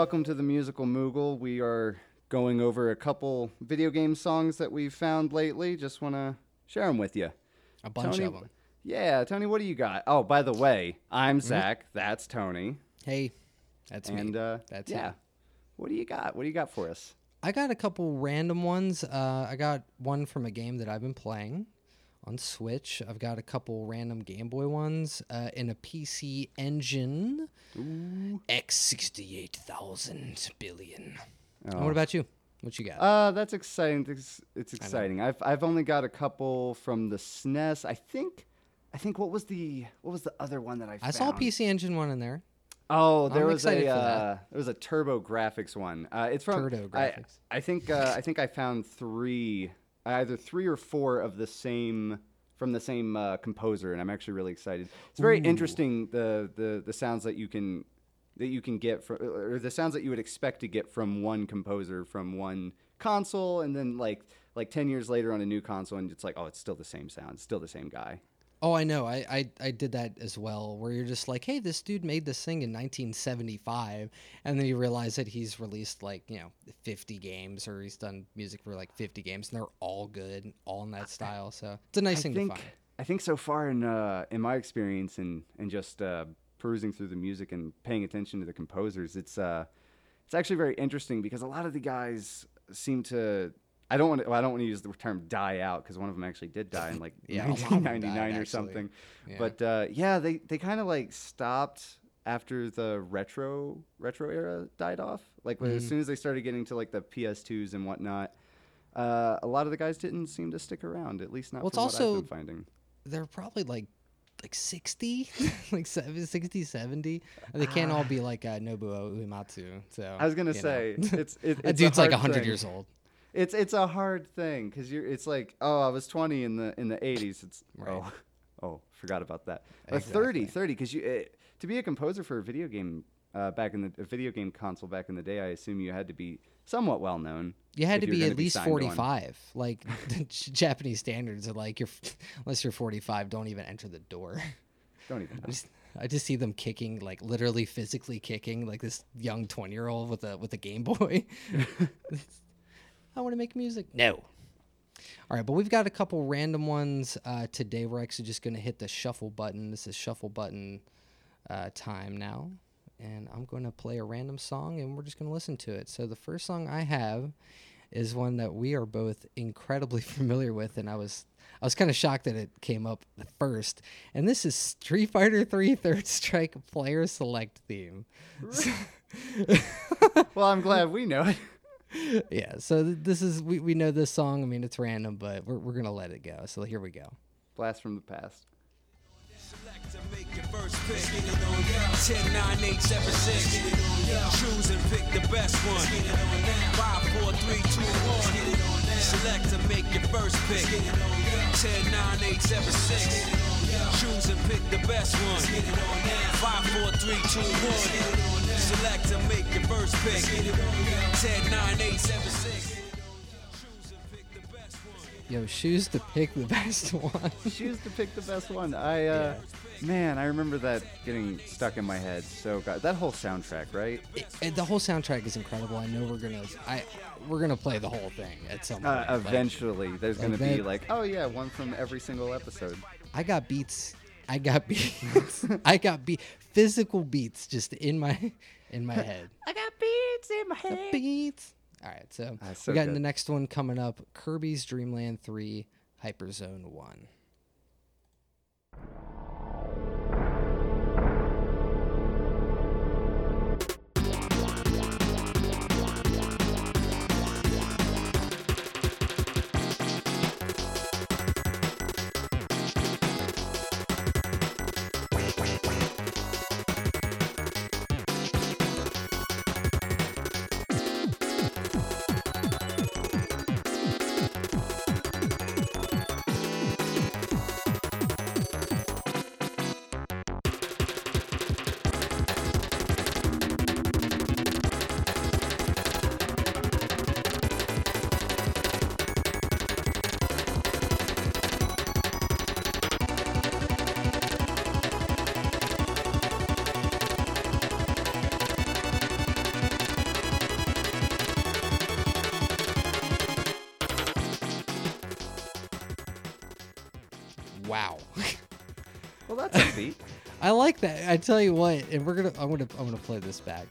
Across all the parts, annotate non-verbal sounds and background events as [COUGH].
welcome to the Musical Moogle. We are going over a couple video game songs that we've found lately. Just want to share them with you. A bunch Tony, of them. Yeah, Tony, what do you got? Oh, by the way, I'm Mm-hmm. Zach. That's Tony. Hey, that's and me. uh, That's yeah. him. What do you got? What do you got for us? I got a couple random ones. Uh, I got one from a game that I've been playing on Switch. I've got a couple random Game Boy ones uh, in a PC Engine X sixty eight thousand billion. And what about you? What you got? Uh, that's exciting. It's, it's exciting. I've I've only got a couple from the SNES. I think I think what was the what was the other one that I found? I found? saw a PC Engine one in there. Oh, there I'm was a uh, there was a TurboGrafx one. Uh, it's from Turbo I- Graphics. I, think uh, I think I found three, either three or four of the same from the same uh, composer, and I'm actually really excited. It's very interesting the, the the sounds that you can that you can get from or the sounds that you would expect to get from one composer from one console, and then like like ten years later on a new console, and it's like oh, it's still the same sound, it's still the same guy. Oh, I know. I, I I did that as well. Where you're just like, hey, this dude made this thing in 1975, and then you realize that he's released like you know 50 games, or he's done music for like 50 games, and they're all good, all in that style. So it's a nice I thing think to find. I think so far in uh, in my experience and and just uh, perusing through the music and paying attention to the composers, it's uh, it's actually very interesting because a lot of the guys seem to. I don't want to. Well, I don't want to use the term "die out" because one of them actually did die in like [LAUGHS] Yeah, a lot of them died, 1999 or something. Yeah. But uh, yeah, they they kind of like stopped after the retro retro era died off. Like Mm-hmm. as soon as they started getting to like the PS2s and whatnot, uh, a lot of the guys didn't seem to stick around. At least not Well, it's also- finding. They're probably like like 60, [LAUGHS] like 70, 60, 70. They can't all be like uh, Nobuo Uematsu. So I was gonna you know. say it's it, [LAUGHS] it's that a dude's like hard 100 thing. years old. It's it's a hard thing because you're. It's like oh, I was 20 in the in the 80s. It's Right. oh [LAUGHS] oh forgot about that. Or 30 30 because you eh, to be a composer for a video game uh, back in the a video game console back in the day, I assume you had to be somewhat well known. You had to be at least signed on. 45. Like [LAUGHS] [LAUGHS] the Japanese standards are like you're unless you're 45, don't even enter the door. Don't even know. I just, I just see them kicking, like literally physically kicking, like this young 20 year old with a with a Game Boy. I want to make music. No. All right, but we've got a couple random ones uh, today. We're actually just going to hit the shuffle button. This is shuffle button uh, time now, and I'm going to play a random song, and we're just going to listen to it. So the first song I have is one that we are both incredibly [LAUGHS] familiar with, and I was I was kind of shocked that it came up first. And this is Street Fighter 3 Third Strike Player Select theme. [LAUGHS] well, I'm glad we know it. Yeah, so th- this is we, we know this song. I mean, it's random, but we're we're gonna let it go. So here we go. Blast from the past. Select to make your first pick. 10, 9, 8, 7, 6. Choose and pick the best one. 5, 4, 3, 2, 1. Select to make your first pick. 10, 9, 8, 7, 6. Choose and pick the best one. 5, 4, 3, 2, 1. Select to make your first pick. 10, 9, 8, 7, 6. Choose and pick the best one. Yo, shoes to pick the best one. [LAUGHS] Choose to pick the best one. I uh, man, I remember that getting stuck in my head. So God, that whole soundtrack, right? It- it- the whole soundtrack is incredible. I know we're gonna I we're gonna play the whole thing at some point. Uh, but eventually, there's gonna be like, oh yeah, one from every single episode. I got beats. I got [LAUGHS] beats. I got beat physical beats just in my in my [LAUGHS] head. I got beats in my head. beats. All right, so so we got good. the next one coming up: Kirby's Dreamland Three, Hyperzone One. I like that. I tell you what, and we're gonna I'm gonna I'm gonna play this back.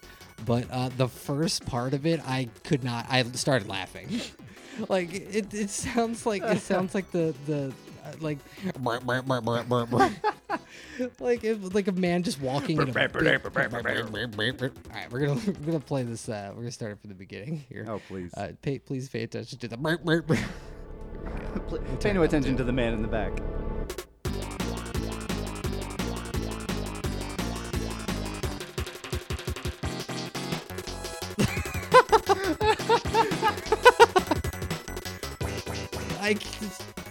But uh, the first part of it, I could not. I started laughing. [LAUGHS] like it, it sounds like it sounds like the the uh, like [LAUGHS] like it, like a man just walking. in a big- All right, we're gonna [LAUGHS] we're gonna play this. Uh, we're gonna start it from the beginning here. Oh, please. Uh, pay, please pay attention to the. Pl- Pay no attention to the man in the back. I,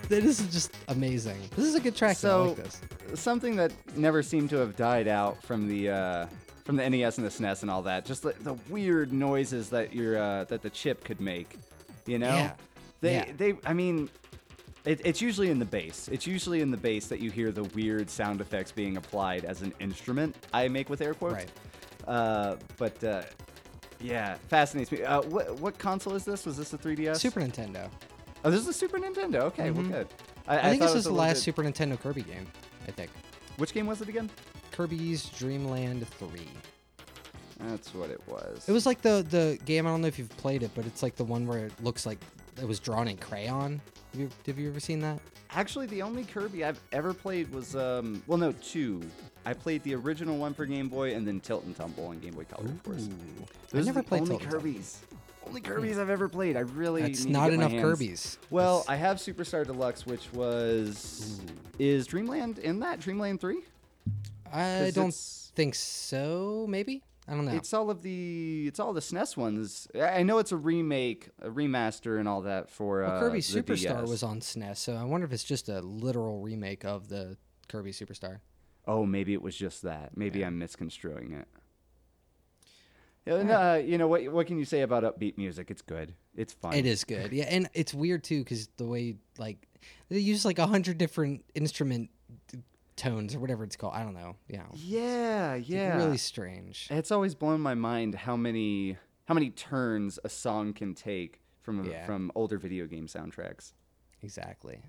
this is just amazing. This is a good track. though. I So, like this. something that never seemed to have died out from the uh, from the NES and the SNES and all that. Just the, the weird noises that your uh, that the chip could make. You know, Yeah. they Yeah. they. I mean, it, it's usually in the bass. It's usually in the bass that you hear the weird sound effects being applied as an instrument. I make with air quotes. Right. Uh, but uh, yeah, fascinates me. Uh, what what console is this? Was this a 3DS? Super Nintendo. Oh, this is a Super Nintendo. Okay, well, good. I, I, think this is the last bit- Super Nintendo Kirby game. I think Which game was it again? Kirby's Dreamland Three. That's what it was. It was like the the game. I don't know if you've played it, but it's like the one where it looks like it was drawn in crayon. Have you, have you ever seen that? Actually, the only Kirby I've ever played was um. Well, no, two. I played the original one for Game Boy, and then Tilt and Tumble on Game Boy Color, of course. I Those never are the played only Tilt Kirby's. Only Kirby's I've ever played. I really That's need to not get my enough hands- Kirby's. Well, That's- I have Superstar Deluxe, which was is Dreamland in that Dreamland Three. I 'cause don't it's- think so. Maybe I don't know. It's all of the it's all the SNES ones. I I know it's a remake, a remaster, and all that for well, uh, Kirby the Superstar DS. was on SNES, so I wonder if it's just a literal remake of the Kirby Superstar. Oh, maybe it was just that. Maybe I'm misconstruing it. Yeah, and, uh, you know what? What can you say about upbeat music? It's good. It's fun. It is good, yeah, and it's weird too because the way like they use like a hundred different instrument tones or whatever it's called. I don't know. Yeah, It's yeah. really strange. It's always blown my mind how many how many turns a song can take from a, Yeah. from older video game soundtracks. Exactly.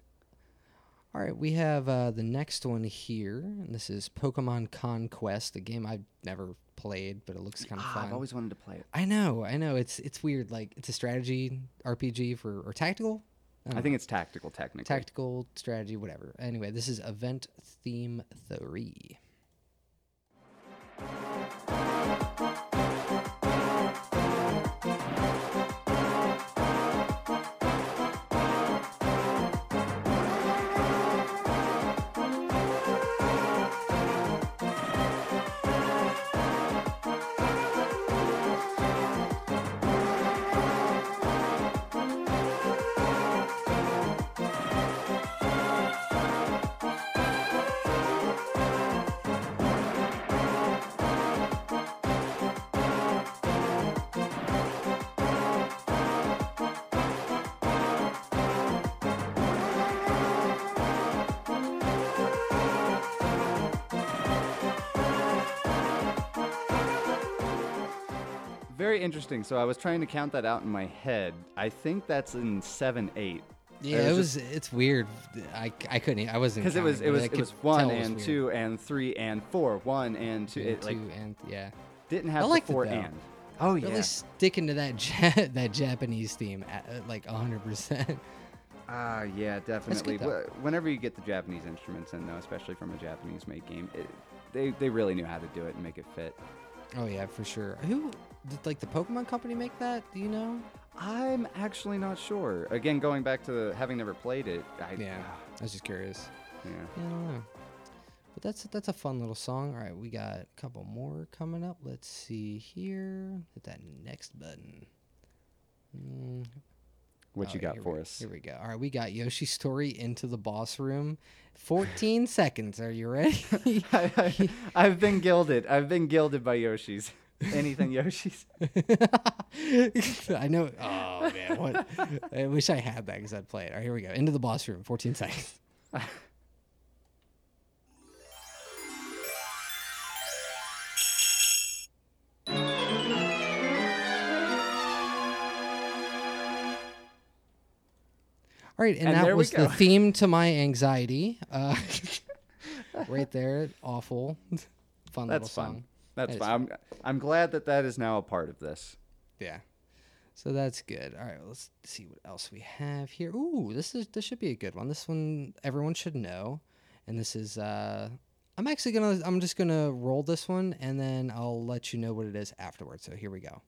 All right, we have uh, the next one here. And this is Pokemon Conquest, a game I've never played, but it looks kind of Ah, fun. I've always wanted to play it. I know, I know. It's it's weird. Like it's a strategy RPG for or tactical. I, I think it's tactical, technically. tactical strategy, whatever. Anyway, this is Event Theme Three. Very interesting. So I was trying to count that out in my head. I think that's in seven eight. Yeah, it was. It's weird. I, I couldn't. I wasn't because it was it was it was one it was and two and three and four. One and two. And It like two and yeah. didn't have liked the four and. Oh yeah. Really sticking to that [LAUGHS] ja- that Japanese theme at, at like hundred percent. Ah, yeah, definitely. Whenever you get the Japanese instruments in, though, especially from a Japanese-made game, it, they they really knew how to do it and make it fit. Oh yeah, for sure. Who did like the Pokemon Company make that? Do you know? I'm actually not sure. Again, going back to the, having never played it, I, Yeah, I was just curious. yeah. Yeah, I don't know. But that's that's a fun little song. All right, we got a couple more coming up. Let's see here. Hit that next button. Mm, What oh, you got for we, us? Here we go. All right, we got Yoshi's story into the boss room. 14 [LAUGHS] seconds. Are you ready? [LAUGHS] I, have been gilded. I've been gilded by Yoshi's. Anything Yoshi's? [LAUGHS] I know. Oh man, what? I wish I had that because I'd play it. All right, here we go. Into the boss room. 14 seconds. All right, and, And that was the [LAUGHS] theme to my anxiety. Uh, [LAUGHS] right there. Awful. fun little song. fun. That's fine. fun. I'm, I'm glad that that is now a part of this. Yeah. So that's good. All right, let's see what else we have here. Ooh, this is this should be a good one. This one everyone should know. And this is uh I'm actually going to I'm just going to roll this one and then I'll let you know what it is afterwards. So here we go.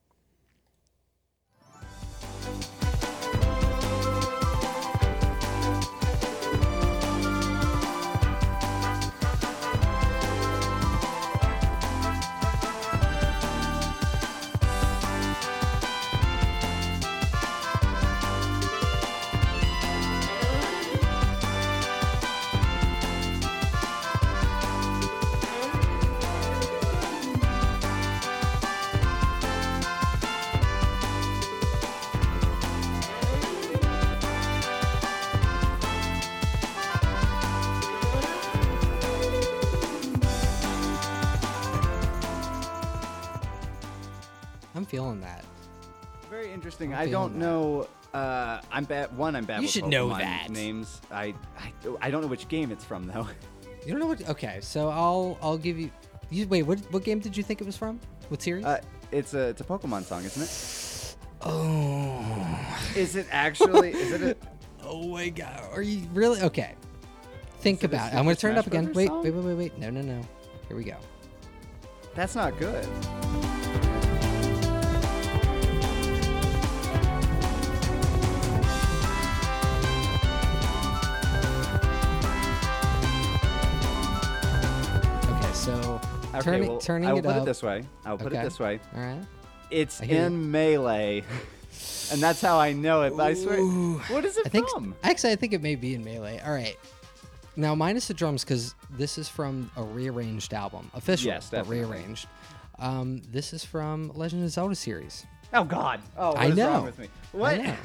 Interesting. I'm I don't feeling know. Uh, I'm bad. One, I'm bad. You with should know that. names. I, I I don't know which game it's from though. [LAUGHS] You don't know what Okay, so I'll I'll give you You wait, what what game did you think it was from? What series? Uh, it's a it's a Pokemon song, isn't it? oh. Is it actually? is it? A, [LAUGHS] Oh my god. Are you really okay? Think Is it a about it. I'm gonna Super turn it up Smash again. Wait, wait, wait, wait, wait. No, no, no. Here we go. that's not good. Okay, turning well, turning I will it put up. it this way. I will put Okay. it this way. All right. It's I hear you. in melee, and that's how I know it. But I swear, Ooh. what is it I think from? actually I think it may be in melee. All right. Now minus the drums because this is from a rearranged album, official Yes, but definitely. rearranged. Um, this is from Legend of Zelda series. Oh God! Oh, what I is know. wrong with me? What? I know.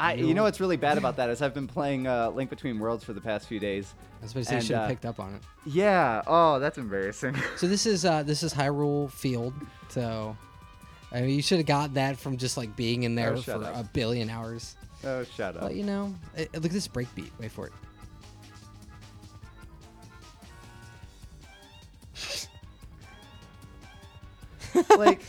I, you know what's really bad about that is I've been playing uh, Link Between Worlds for the past few days. I was about to say you And, should have uh, picked up on it. Yeah. Oh, that's embarrassing. [LAUGHS] So this is uh this is Hyrule Field. So I mean you should have got that from just like being in there Oh, for up. a billion hours. oh, shut up. But you know, eh, look at this breakbeat. Wait for it. like,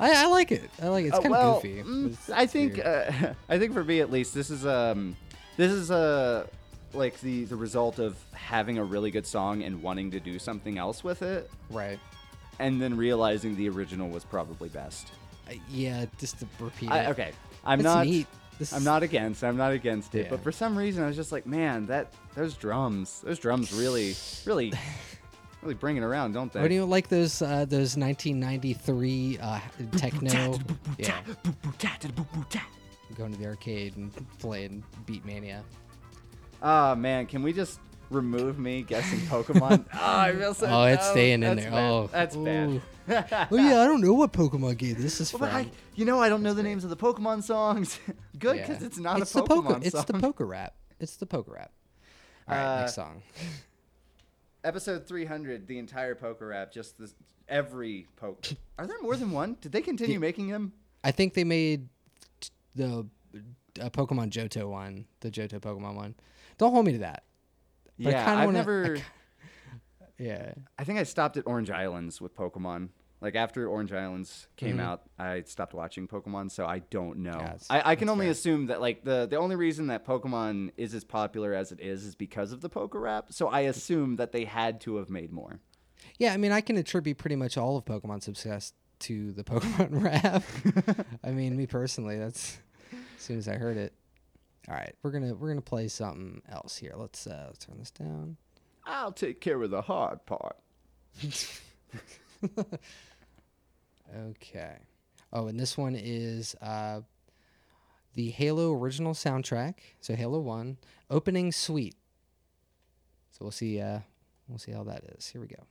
I, I like it. I like it. It's uh, kind of well, goofy. mm, I think uh, [LAUGHS] I think for me at least, this is um, this is uh, like the the result of having a really good song and wanting to do something else with it, right. and then realizing the original was probably best. Uh, yeah, just to repeat I, okay, I'm That's not. neat. This I'm not against. I'm not against it. Yeah. But for some reason, I was just like, man, that those drums, those drums really, really, [LAUGHS] really bring it around, don't they? What do you like those uh, those 1993 uh, techno? yeah, going to the arcade and playing Beat Mania. Oh man, can we just remove me guessing Pokemon? oh, [LAUGHS] I feel so. Oh, it's no, staying in that's there. bad. Oh, that's ooh. bad. [LAUGHS] Oh yeah, I don't know what Pokemon game this is Well, from. I, you know, I don't know the names of the Pokemon songs. [LAUGHS] Good, Yeah. because it's not it's a the poker. Pokemon It's the poker rap. It's the PokeRap. All right, Uh, next song. Episode 300, the entire PokeRap, just this, every poke. Are there more than one? Did they continue The- making them? I think they made t- the uh, Pokemon Johto one, the Johto Pokemon one. Don't hold me to that. But I Yeah, kinda I've wanna- I never. [LAUGHS] Yeah. I think I stopped at Orange Islands with Pokemon. Like after Orange Islands came Mhm. out, I stopped watching Pokemon, so I don't know. Yeah, I, I can only fair. assume that like the the only reason that Pokemon is as popular as it is is because of the PokeRap. So I assume that they had to have made more. Yeah, I mean, I can attribute pretty much all of Pokemon's success to the [LAUGHS] Pokemon rap. [LAUGHS] I mean, me personally, that's as soon as I heard it. All right, we're gonna we're gonna play something else here. Let's uh, let's turn this down. I'll take care of the hard part. [LAUGHS] Okay. Oh, and this one is uh, the Halo original soundtrack. So Halo One opening suite. So we'll see. Uh, we'll see how that is. Here we go.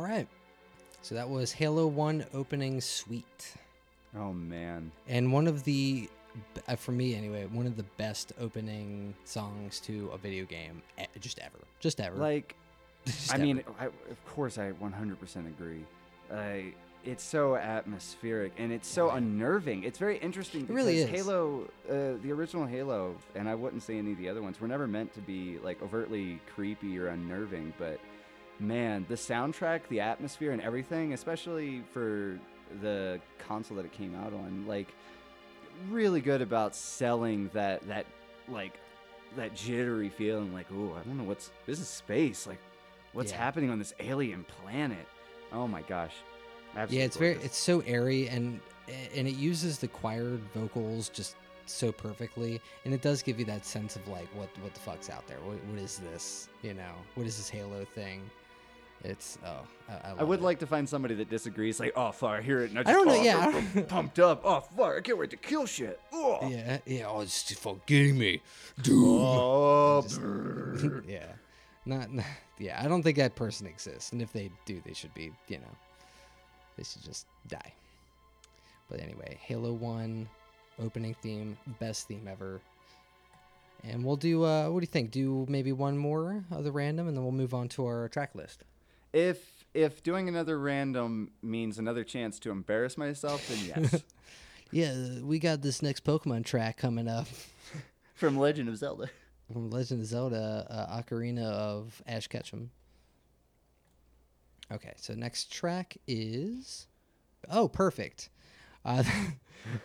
Right. So that was Halo 1 opening suite. Oh man. And one of the, uh, for me anyway, one of the best opening songs to a video game, just ever. Just ever. Like, [LAUGHS] Just I ever. mean, I, of course, I 100% agree. I it's so atmospheric and it's so unnerving. It's very interesting. It really is. Halo, uh, the original Halo, and I wouldn't say any of the other ones were never meant to be like overtly creepy or unnerving. But man, the soundtrack, the atmosphere, and everything, especially for the console that it came out on, like really good about selling that that like that jittery feeling. Like, oh, I don't know what's this is space. Like, what's Yeah. happening on this alien planet? Oh my gosh. Absolutely yeah, it's very it's so airy and and it uses the choired vocals just so perfectly, and it does give you that sense of like, what what the fuck's out there? What, what is this? You know, what is this Halo thing? It's oh, I, I, I would it. like to find somebody that disagrees. Like, oh fuck, I hear it. And I, I don't know, oh, yeah, I'm [LAUGHS] pumped up. Oh fuck, I can't wait to kill shit. Oh, Yeah, yeah. Oh, it's just fucking me, dude. oh [LAUGHS] Just- [LAUGHS] yeah, not, not. Yeah, I don't think that person exists, and if they do, they should be. You know, they should just die. But anyway, Halo One opening theme, best theme ever. And we'll do. Uh, what do you think? Do maybe one more of the random, and then we'll move on to our track list. If if doing another random means another chance to embarrass myself, then yes. [LAUGHS] Yeah, we got this next Pokemon track coming up [LAUGHS] From Legend of Zelda. from Legend of Zelda: uh, Ocarina of Ash Ketchum. Okay, so next track is. Oh, perfect. Uh, [LAUGHS]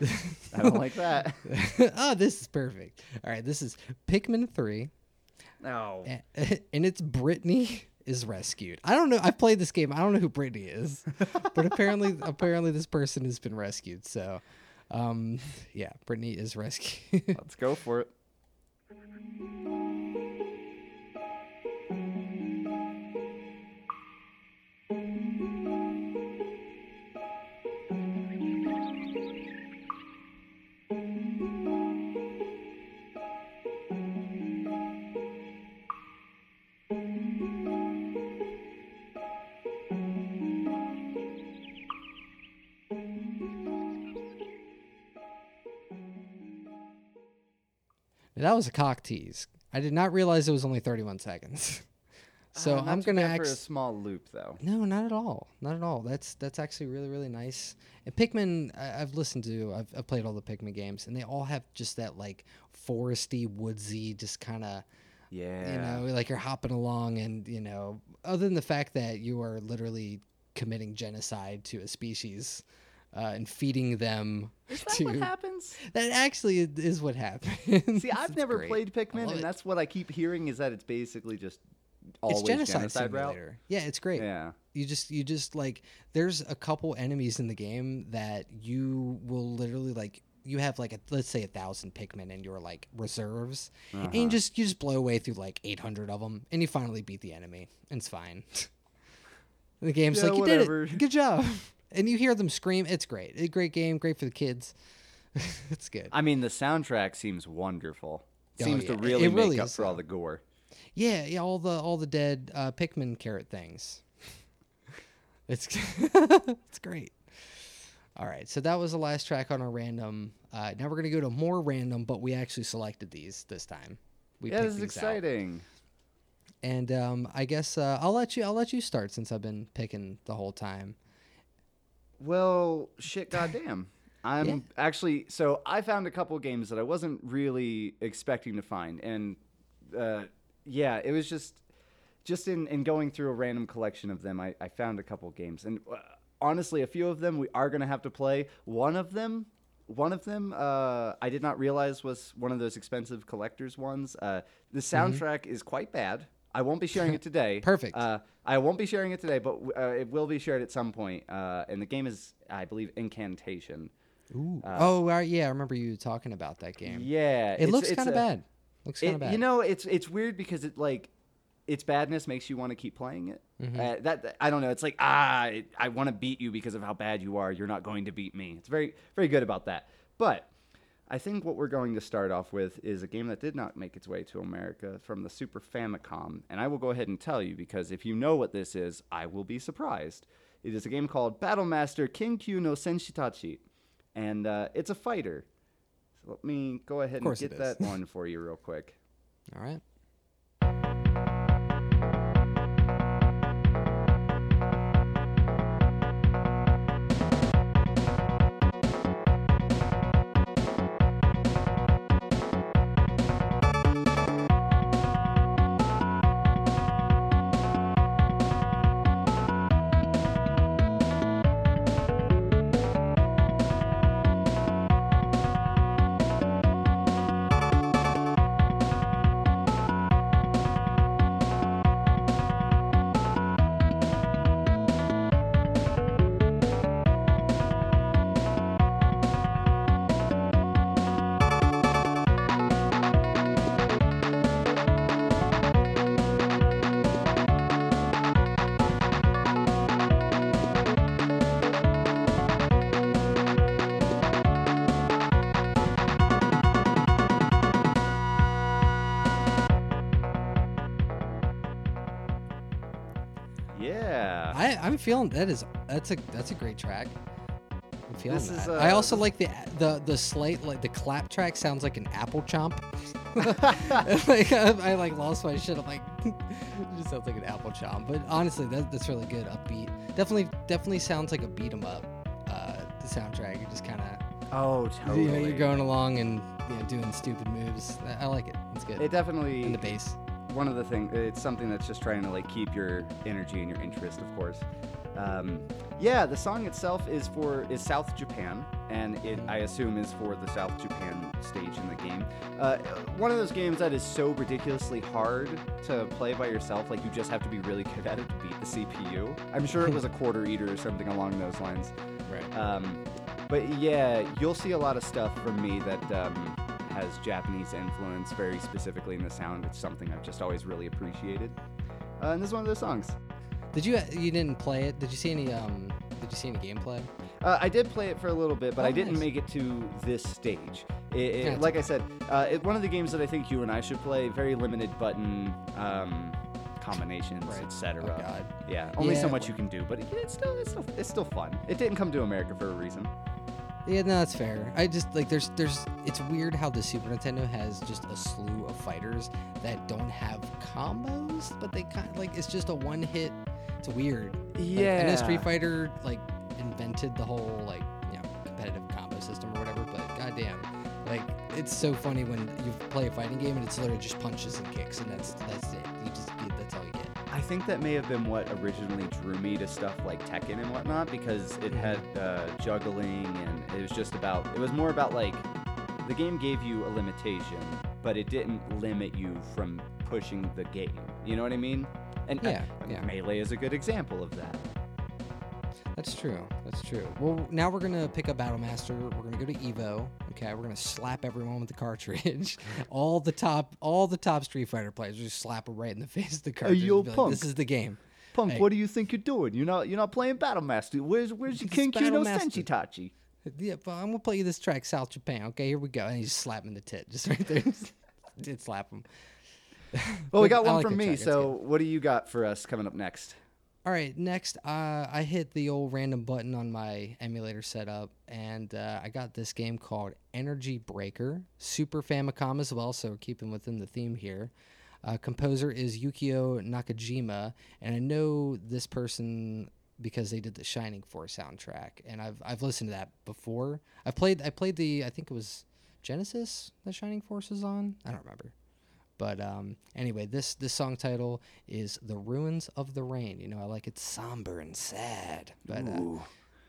I don't like that. oh, this is perfect. All right, this is Pikmin 3, No. a- and it's Brittany is rescued. I don't know. I've played this game. I don't know who Brittany is, [LAUGHS] but apparently, apparently, this person has been rescued. So, um, yeah, Brittany is rescued. Let's go for it. That was a cock tease. I did not realize it was only 31 seconds. [LAUGHS] So Uh, I'm gonna bad for a small loop though. No, not at all. Not at all. That's that's actually really really nice. And Pikmin, I, I've listened to. I've, I've played all the Pikmin games, and they all have just that like foresty, woodsy, just kind of Yeah. you know, like you're hopping along, and you know, other than the fact that you are literally committing genocide to a species. Uh, and feeding them Is that to what happens? that actually is- what happens. See, [LAUGHS] I've never great. played Pikmin, and it. that's what I keep hearing is that it's basically just always it's genocide, genocide route. simulator. Yeah, it's great. Yeah. You just you just like there's a couple enemies in the game that you will literally like you have like a, let's say a thousand Pikmin in your like reserves, and you Uh-huh. just you just blow away through like 800 of them, and you finally beat the enemy, and it's fine. [LAUGHS] the game's Yeah, like you whatever." did it, good job, [LAUGHS] and you hear them scream. It's great. It's a great game, great for the kids. [LAUGHS] it's good. I mean, the soundtrack seems wonderful. Oh, Seems yeah. to really it really make up for all the gore. Yeah, yeah, all the all the dead uh, Pikmin carrot things. [LAUGHS] it's [LAUGHS] it's great. All right, so that was the last track on our random. Uh, now we're gonna go to more random, but we actually selected these this time. We yeah, this is these out. exciting. And um, I guess uh, I'll let you I'll let you start since I've been picking the whole time. Well, shit, goddamn. [LAUGHS] I'm Yeah. actually so I found a couple games that I wasn't really expecting to find, and uh, yeah, it was just just in, in going through a random collection of them, I, I found a couple games, and uh, honestly, a few of them we are gonna have to play. One of them, one of them, uh, I did not realize was one of those expensive collectors ones. Uh, the soundtrack is quite bad. I won't be sharing it [LAUGHS] today. Perfect. Uh, I won't be sharing it today, but uh, it will be shared at some point. Uh, and the game is, I believe, Incantation. Ooh. oh, yeah, I remember you talking about that game. Yeah, it looks kind of bad. Looks kind of bad. you know, it's it's weird because it like its badness makes you want to keep playing it. Mm-hmm. Uh, that, that- I don't know. It's like ah, it, I want to beat you because of how bad you are. You're not going to beat me. It's very very good about that. But I think what we're going to start off with is a game that did not make its way to America from the Super Famicom, and I will go ahead and tell you because if you know what this is, I will be surprised. It is a game called Battle Battlemaster Kinkyu no Senshitachi, and uh, it's a fighter. So let me go ahead and get that [LAUGHS] one for you real quick. All right. I'm feeling that is that's a that's a great track. I'm feeling This is, that. uh, I also like the the the slate like the clap track sounds like an apple chomp. [LAUGHS] [LAUGHS] like I, I like lost my shit. I'm like [LAUGHS] it just sounds like an apple chomp. But honestly, that, that's really good. Upbeat. Definitely definitely sounds like a beat 'em up. Uh, the soundtrack. You're just kind of oh, totally. you know you're going along and you know, doing stupid moves. I, I like it. It's good. It definitely. and the bass. One of the things it's something that's just trying to like keep your energy and your interest of course. Um, yeah the song itself is for is south japan and it i assume is for the south japan stage in the game. Uh, one of those games that is so ridiculously hard to play by yourself like you just have to be really good at it to beat the cpu i'm sure it was a [LAUGHS] quarter eater or something along those lines. Right. um, but yeah, you'll see a lot of stuff from me that um, has Japanese influence, very specifically in the sound. It's something I've just always really appreciated. Uh, and this is one of those songs. Did you you didn't play it? Did you see any um Did you see any gameplay? Uh, I did play it for a little bit, but Oh, I didn't nice. make it to this stage. It, it- Gotcha. like I said, uh, it, one of the games that I think you and I should play. Very limited button um, combinations, Right. etc. Oh, God. Yeah, only so Yeah, much you can do, but it, it's still it's still it's still fun. It didn't come to America for a reason. Yeah, no, that's fair. I just like there's there's it's weird how the Super Nintendo has just a slew of fighters that don't have combos, but they kind of like it's just a one hit. It's weird. Like, I know Street Fighter like invented the whole like you know competitive combo system or whatever, but goddamn, like it's so funny when you play a fighting game and it's literally just punches and kicks and that's that's it. I think that may have been what originally drew me to stuff like Tekken and whatnot because it had uh, juggling and it was just about, it was more about like, the game gave you a limitation, but it didn't limit you from pushing the game. You know what I mean? And uh, Yeah, yeah. Melee is a good example of that. That's true. That's true. Well, now we're gonna pick up Battle Master. We're gonna go to Evo. Okay, we're gonna slap everyone with the cartridge. [LAUGHS] all the top, all the top Street Fighter players just slap them right in the [LAUGHS] face of the cartridge. yo, and be like, this is the game. Punk, Hey. what do you think you're doing? You're not, you're not playing Battle Master. Where's, where's your King Kinkyu no Battle Master. Senshitachi? [LAUGHS] Yeah, but I'm gonna play you this track, South Japan. Okay, here we go. And you just slap him in the tit, just right there. Did slap him. Well, we got one like from me. So, what do you got for us coming up next? All right, next, uh, I hit the old random button on my emulator setup, and uh, I got this game called Energy Breaker, Super Famicom as well, so keeping within the theme here. Uh, composer is Yukio Nakajima, and I know this person because they did the Shining Force soundtrack, and I've I've listened to that before. I played I played the I think it was Genesis that Shining Force is on. I don't remember. But um, anyway, this this song title is "The Ruins of the Rain." You know, I like it somber and sad. But uh,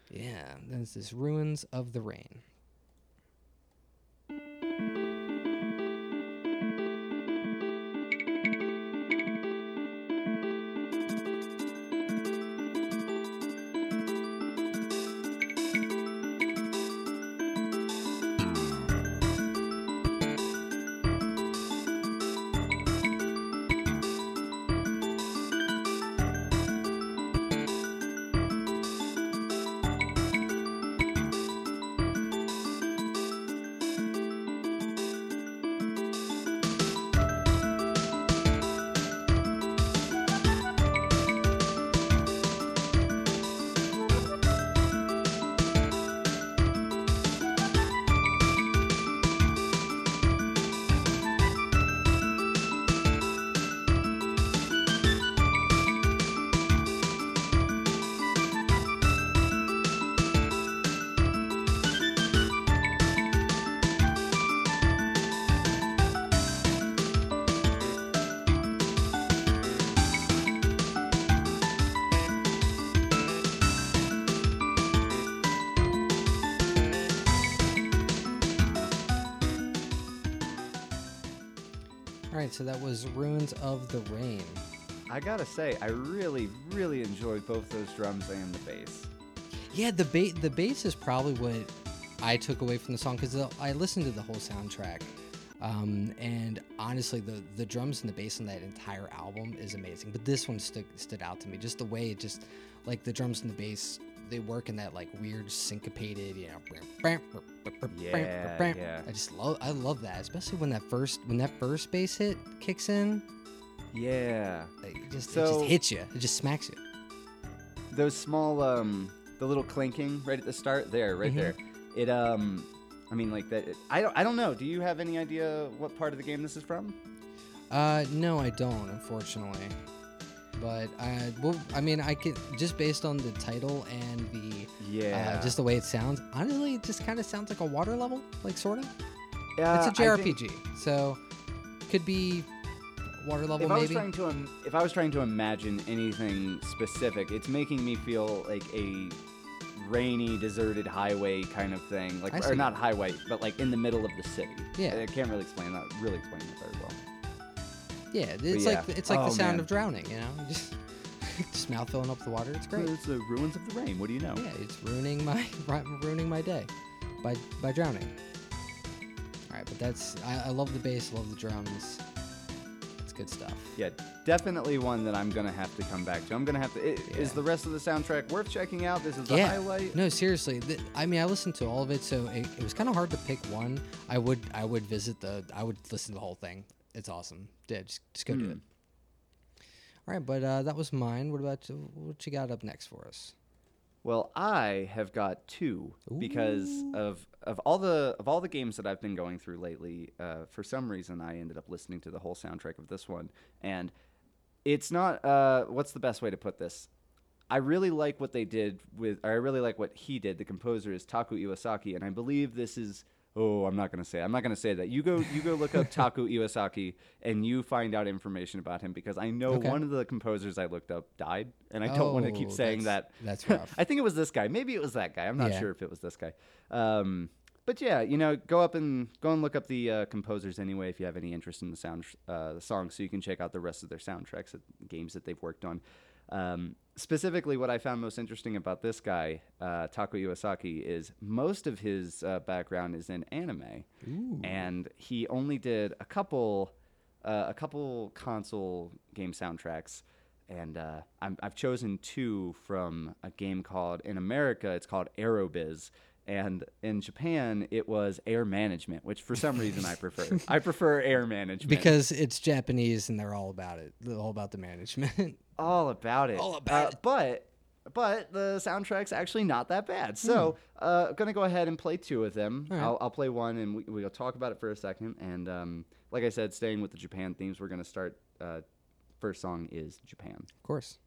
yeah, there's this "Ruins of the Rain." So that was Ruins of the Rain. I gotta say, I really, really enjoyed both those drums and the bass. Yeah, the ba- the bass is probably what I took away from the song because I listened to the whole soundtrack, um, and honestly, the the drums and the bass on that entire album is amazing. But this one stood stood out to me, just the way it just like the drums and the bass they work in that like weird syncopated, you know. Yeah, yeah. I just love I love that, especially when that first when that first bass hit kicks in. Yeah. It just it just hits you. It just smacks you. Those small, um, the little clinking right at the start there, right Mhm. there. It, um, I mean, like that. It, I don't, I don't know. Do you have any idea what part of the game this is from? Uh, no, I don't, unfortunately. But I, well, I mean, I could just based on the title and the, Yeah. uh, just the way it sounds. Honestly, it just kind of sounds like a water level, like sort of. Yeah, it's a I think- JRPG, so could be water level If I was maybe. trying to, if I was trying to imagine anything specific, it's making me feel like a rainy, deserted highway kind of thing. Like, or not highway, but like in the middle of the city. Yeah. I can't really explain that. Really explain it very well. Yeah, it's like it's like Oh, the sound man. of drowning. You know, [LAUGHS] just just mouth filling up the water. It's great. It's the ruins of the rain. What do you know? Yeah, it's ruining my [LAUGHS] ruining my day by by drowning. All right, but that's I, I love the bass, love the drums. It's good stuff. Yeah, definitely one that I'm gonna have to come back to. I'm gonna have to. i- Is the rest of the soundtrack worth checking out? This is the yeah. highlight. No, seriously. th- I mean, I listened to all of it, so it, it was kind of hard to pick one. I would I would visit the I would listen to the whole thing. It's awesome. Yeah, just just go do Hmm. it. All right, but uh, that was mine. What about what you got up next for us? Well, I have got two because of of all the of all the games that I've been going through lately. Uh, for some reason, I ended up listening to the whole soundtrack of this one, and it's not. Uh, what's the best way to put this? I really like what they did with. Or I really like what he did. The composer is Taku Iwasaki, and I believe this is. Oh, I'm not gonna say. I'm not gonna say that. You go. You go look up [LAUGHS] Taku Iwasaki, and you find out information about him because I know Okay. one of the composers I looked up died, and I don't want to Oh, keep saying that. that's [LAUGHS] rough. I think it was this guy. Maybe it was that guy. I'm not Yeah. sure if it was this guy. Um, but yeah, you know, go up and go and look up the uh, composers anyway if you have any interest in the sound uh, the songs, so you can check out the rest of their soundtracks, at games that they've worked on. Um, specifically, what I found most interesting about this guy, uh, Taku Iwasaki, is most of his uh, background is in anime, and he only did a couple, uh, a couple console game soundtracks. And uh, I'm, I've chosen two from a game called in America. It's called Aerobiz, and in Japan it was Air Management, which for some reason I prefer. [LAUGHS] I prefer Air Management Because it's Japanese and they're all about it. They're all about the management. [LAUGHS] all about it. All about Uh, it. But but the soundtrack's actually not that bad. So uh, I'm gonna go ahead and play two of them. Hmm. Right. I'll, I'll play one, and we, we'll talk about it for a second. And um, like I said, staying with the Japan themes, we're gonna start. Uh, first song is Japan. of course.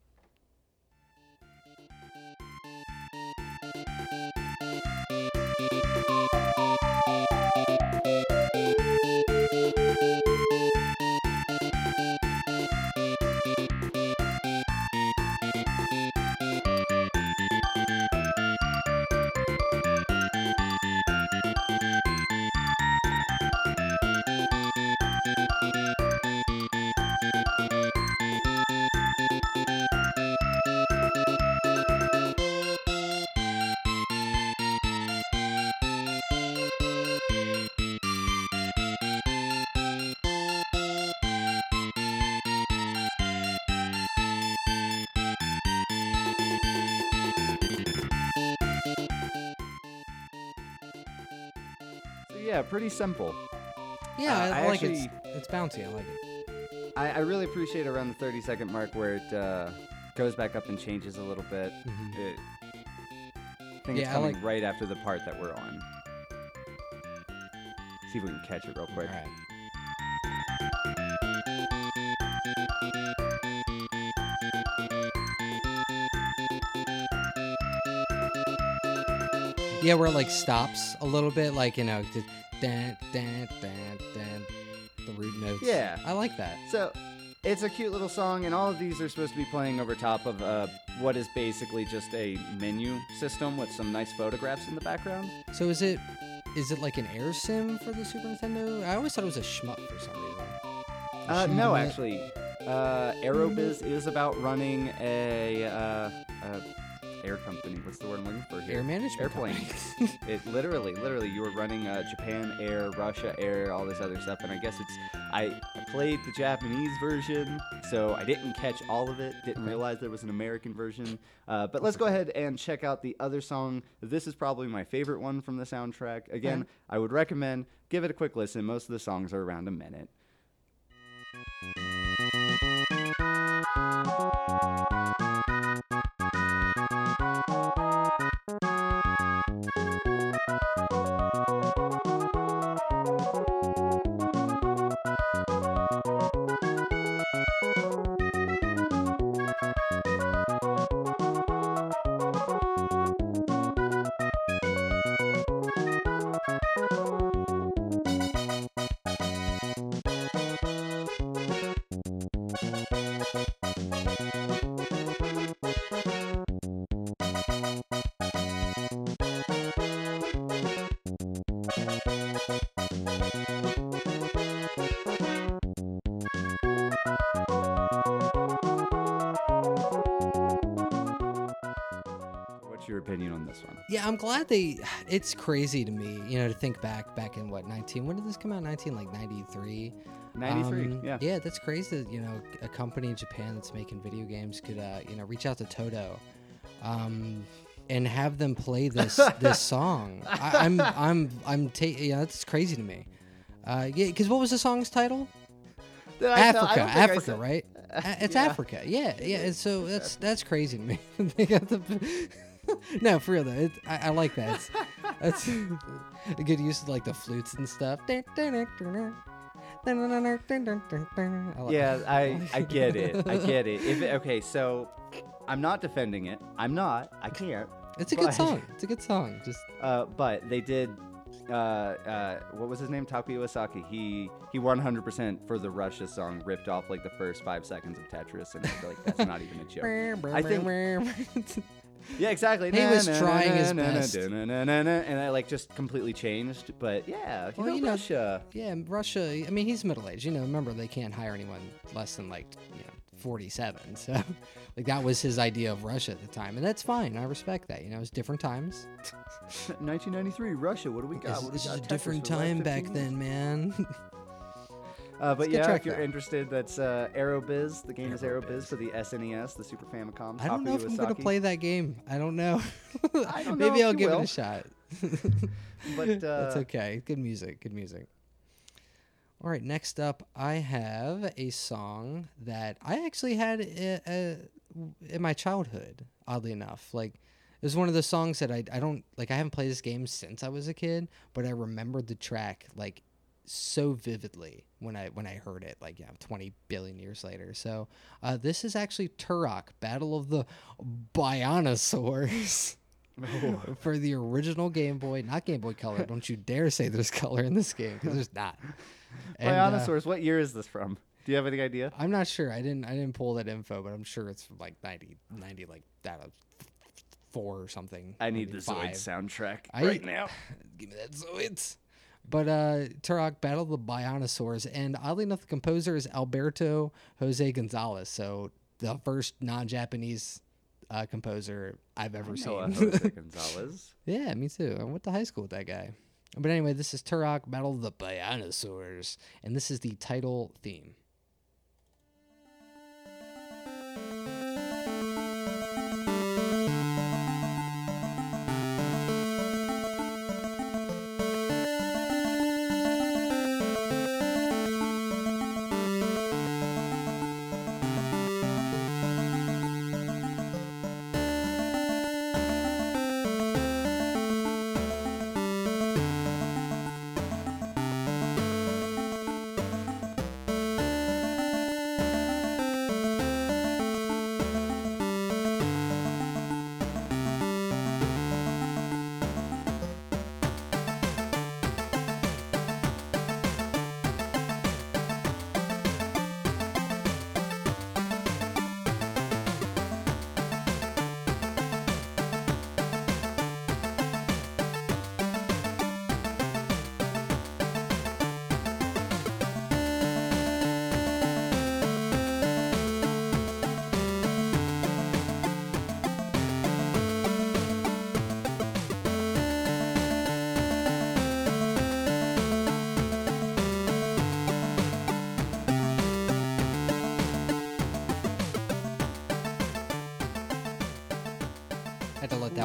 Yeah, pretty simple. Yeah, Uh, I, I like actually- it. It's bouncy. I like it. I, I really appreciate around the 30 second mark where it uh, goes back up and changes a little bit. Mhm. It, I think it's Yeah, I coming like- right after the part that we're on. See if we can catch it real quick. Yeah, where it like stops a little bit, like you know, just dan dan dan dan, the root notes. Yeah. I like that. So it's a cute little song, and all of these are supposed to be playing over top of uh, what is basically just a menu system with some nice photographs in the background. So is it is it like an air sim for the Super Nintendo? I always thought it was a shmup for some reason. Uh, no, actually, uh, Aerobiz is about running a, uh, a air company. What's the word I'm looking for here? Air management Airplane. [LAUGHS] it literally, literally, you were running uh, Japan Air, Russia Air, all this other stuff, and I guess it's. I, played the Japanese version, so I didn't catch all of it. Didn't realize there was an American version. Uh, but let's go ahead and check out the other song. This is probably my favorite one from the soundtrack. Again, Alright. I would recommend give it a quick listen. Most of the songs are around a minute. Your opinion on this one? Yeah, I'm glad they. It's crazy to me, you know, to think back back in what 19. When did this come out? 19 like 93. 93, Um, yeah. Yeah, that's crazy. That, you know, a company in Japan that's making video games could, uh, you know, reach out to Toto, um, and have them play this [LAUGHS] this song. I, I'm I'm I'm ta- yeah, that's crazy to me. Uh, yeah, because what was the song's title? I tell- Africa, don't think I Africa, right? [LAUGHS] It's Yeah. Africa. Yeah, yeah. and so that's that's crazy to me. [LAUGHS] They got the- no, for real though. It, I, I like that. It's, that's [LAUGHS] a good use of like the flutes and stuff. I [LAUGHS] Yeah, I, I get it. I [LAUGHS] get it. If it- okay, so I'm not defending it. I'm not. I can't. It's a good but- song. It's a good song. Just Uh, but they did. Uh, uh, what was his name? Takuya Iwasaki. He he 100% for the Russia song ripped off like the first five seconds of Tetris, and like that's not even a joke. I think- Yeah, exactly. He was trying his best. and I like just completely changed. But yeah, you Well, know, you know- Russia. yeah, Russia. I mean, he's middle aged. You know, remember they can't hire anyone less than like you know 47. [LAUGHS] So like that was his idea of Russia at the time, and that's fine. I respect that. You know, it's different times. [LAUGHS] 1993, Russia. What do we got? What do this is a Tetris different for the last time back 15 years? then, man. [LAUGHS] Uh, but yeah, if you're interested, that's uh, Aerobiz. The game is Aerobiz for the SNES, the Super Famicom. I don't know if I'm gonna play that game. I don't know. [LAUGHS] I don't [LAUGHS] Maybe if I'll give it a shot. [LAUGHS] But, that's uh, okay. Good music. Good music. All right. Next up, I have a song that I actually had i- uh, in my childhood. Oddly enough, like it was one of the songs that I I don't like. I haven't played this game since I was a kid, but I remembered the track like so vividly when I when I heard it like yeah 20 billion years later. So uh, this is actually Turok Battle of the Bionosaurs. [LAUGHS] For the original Game Boy, not Game Boy Color. Don't you dare say there's color in this game because there's not. And, uh, Bionosaurs. what year is this from? Do you have any idea? I'm not sure. I didn't. I didn't pull that info, but I'm sure it's from like 90, 90 like that uh, four or something. I need the Zoid soundtrack I- right now. [LAUGHS] Give me that Zoids. But uh, Turok battled the Bionosaurs, and oddly enough, the composer is Alberto Jose Gonzalez. So the first non-Japanese uh, composer I've ever seen. Jose [LAUGHS] Gonzalez. yeah, me too. I went to high school with that guy. But anyway, this is Turok Battle of the Bionosaurs, and this is the title theme.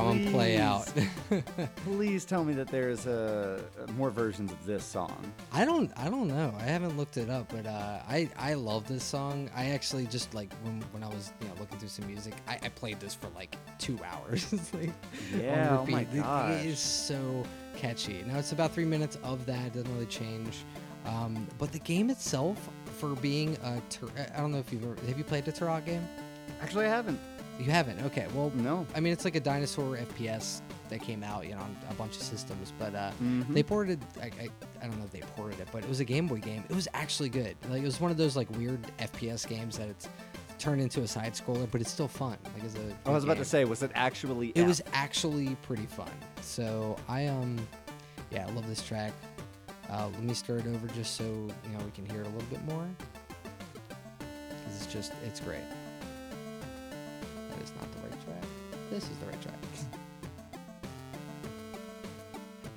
One play out. [LAUGHS] Please tell me that there's uh, more versions of this song. I don't I don't know. I haven't looked it up, but uh, I I love this song. I actually just like when, when I was you know looking through some music, I, I played this for like two hours. [LAUGHS] Like, Yeah, oh my gosh. It is so catchy. Now it's about three minutes of that. Doesn't really change. Um, but the game itself, for being a, Tur- I don't know if you've ever have you played a Turok game. Actually, I haven't. You haven't. Okay. Well, No. I mean, it's like a dinosaur FPS that came out, you know, on a bunch of systems. But uh, Mhm. they ported. I, I, I don't know if they ported it, but it was a Game Boy game. It was actually good. Like it was one of those like weird FPS games that it's turned into a side scroller, but it's still fun. Like as a I was about game. to say, was it actually? It was actually pretty fun. So I um, yeah, I love this track. Uh, let me start it over just so you know we can hear it a little bit more. It's just it's great. That is not the right track. This is the right track.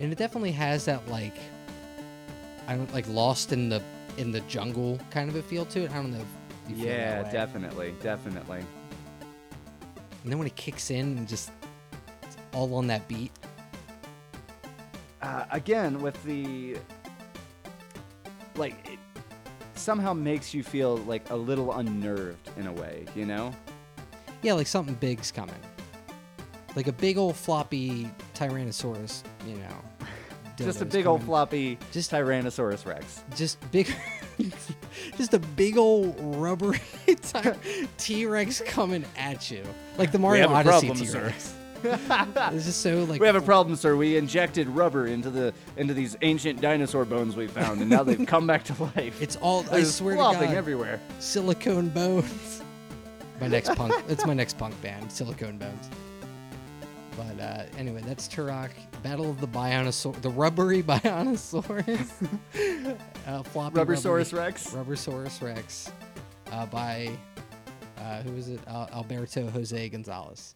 and it definitely has that like I don't like lost in the in the jungle kind of a feel to it. I don't know. If you feel Yeah, that way. definitely, definitely. And then when it kicks in and just it's all on that beat. uh, again with the like it somehow makes you feel like a little unnerved in a way you know Yeah, like something big's coming. Like a big old floppy Tyrannosaurus, you know. just a big old floppy Just- tyrannosaurus rex Just big. [LAUGHS] just a big old rubbery [LAUGHS] T Rex coming at you. Like the Mario have a Odyssey problem, T sir. Rex. It's just so like. we have a problem sir we injected rubber into the into these ancient dinosaur bones we found and now they've come back to life It's all. I There's swear to God. everywhere Silicone Bones. My next punk. It's my next punk band, Silicone Bones. But uh, anyway, that's Turok. Battle of the Bionosaur, the rubbery [LAUGHS] Bionosaurus. [LAUGHS] uh, floppy rubbersaurus rubbery- rex Rubbersaurus Rex, uh, by uh, who is it? Al- Alberto Jose Gonzalez.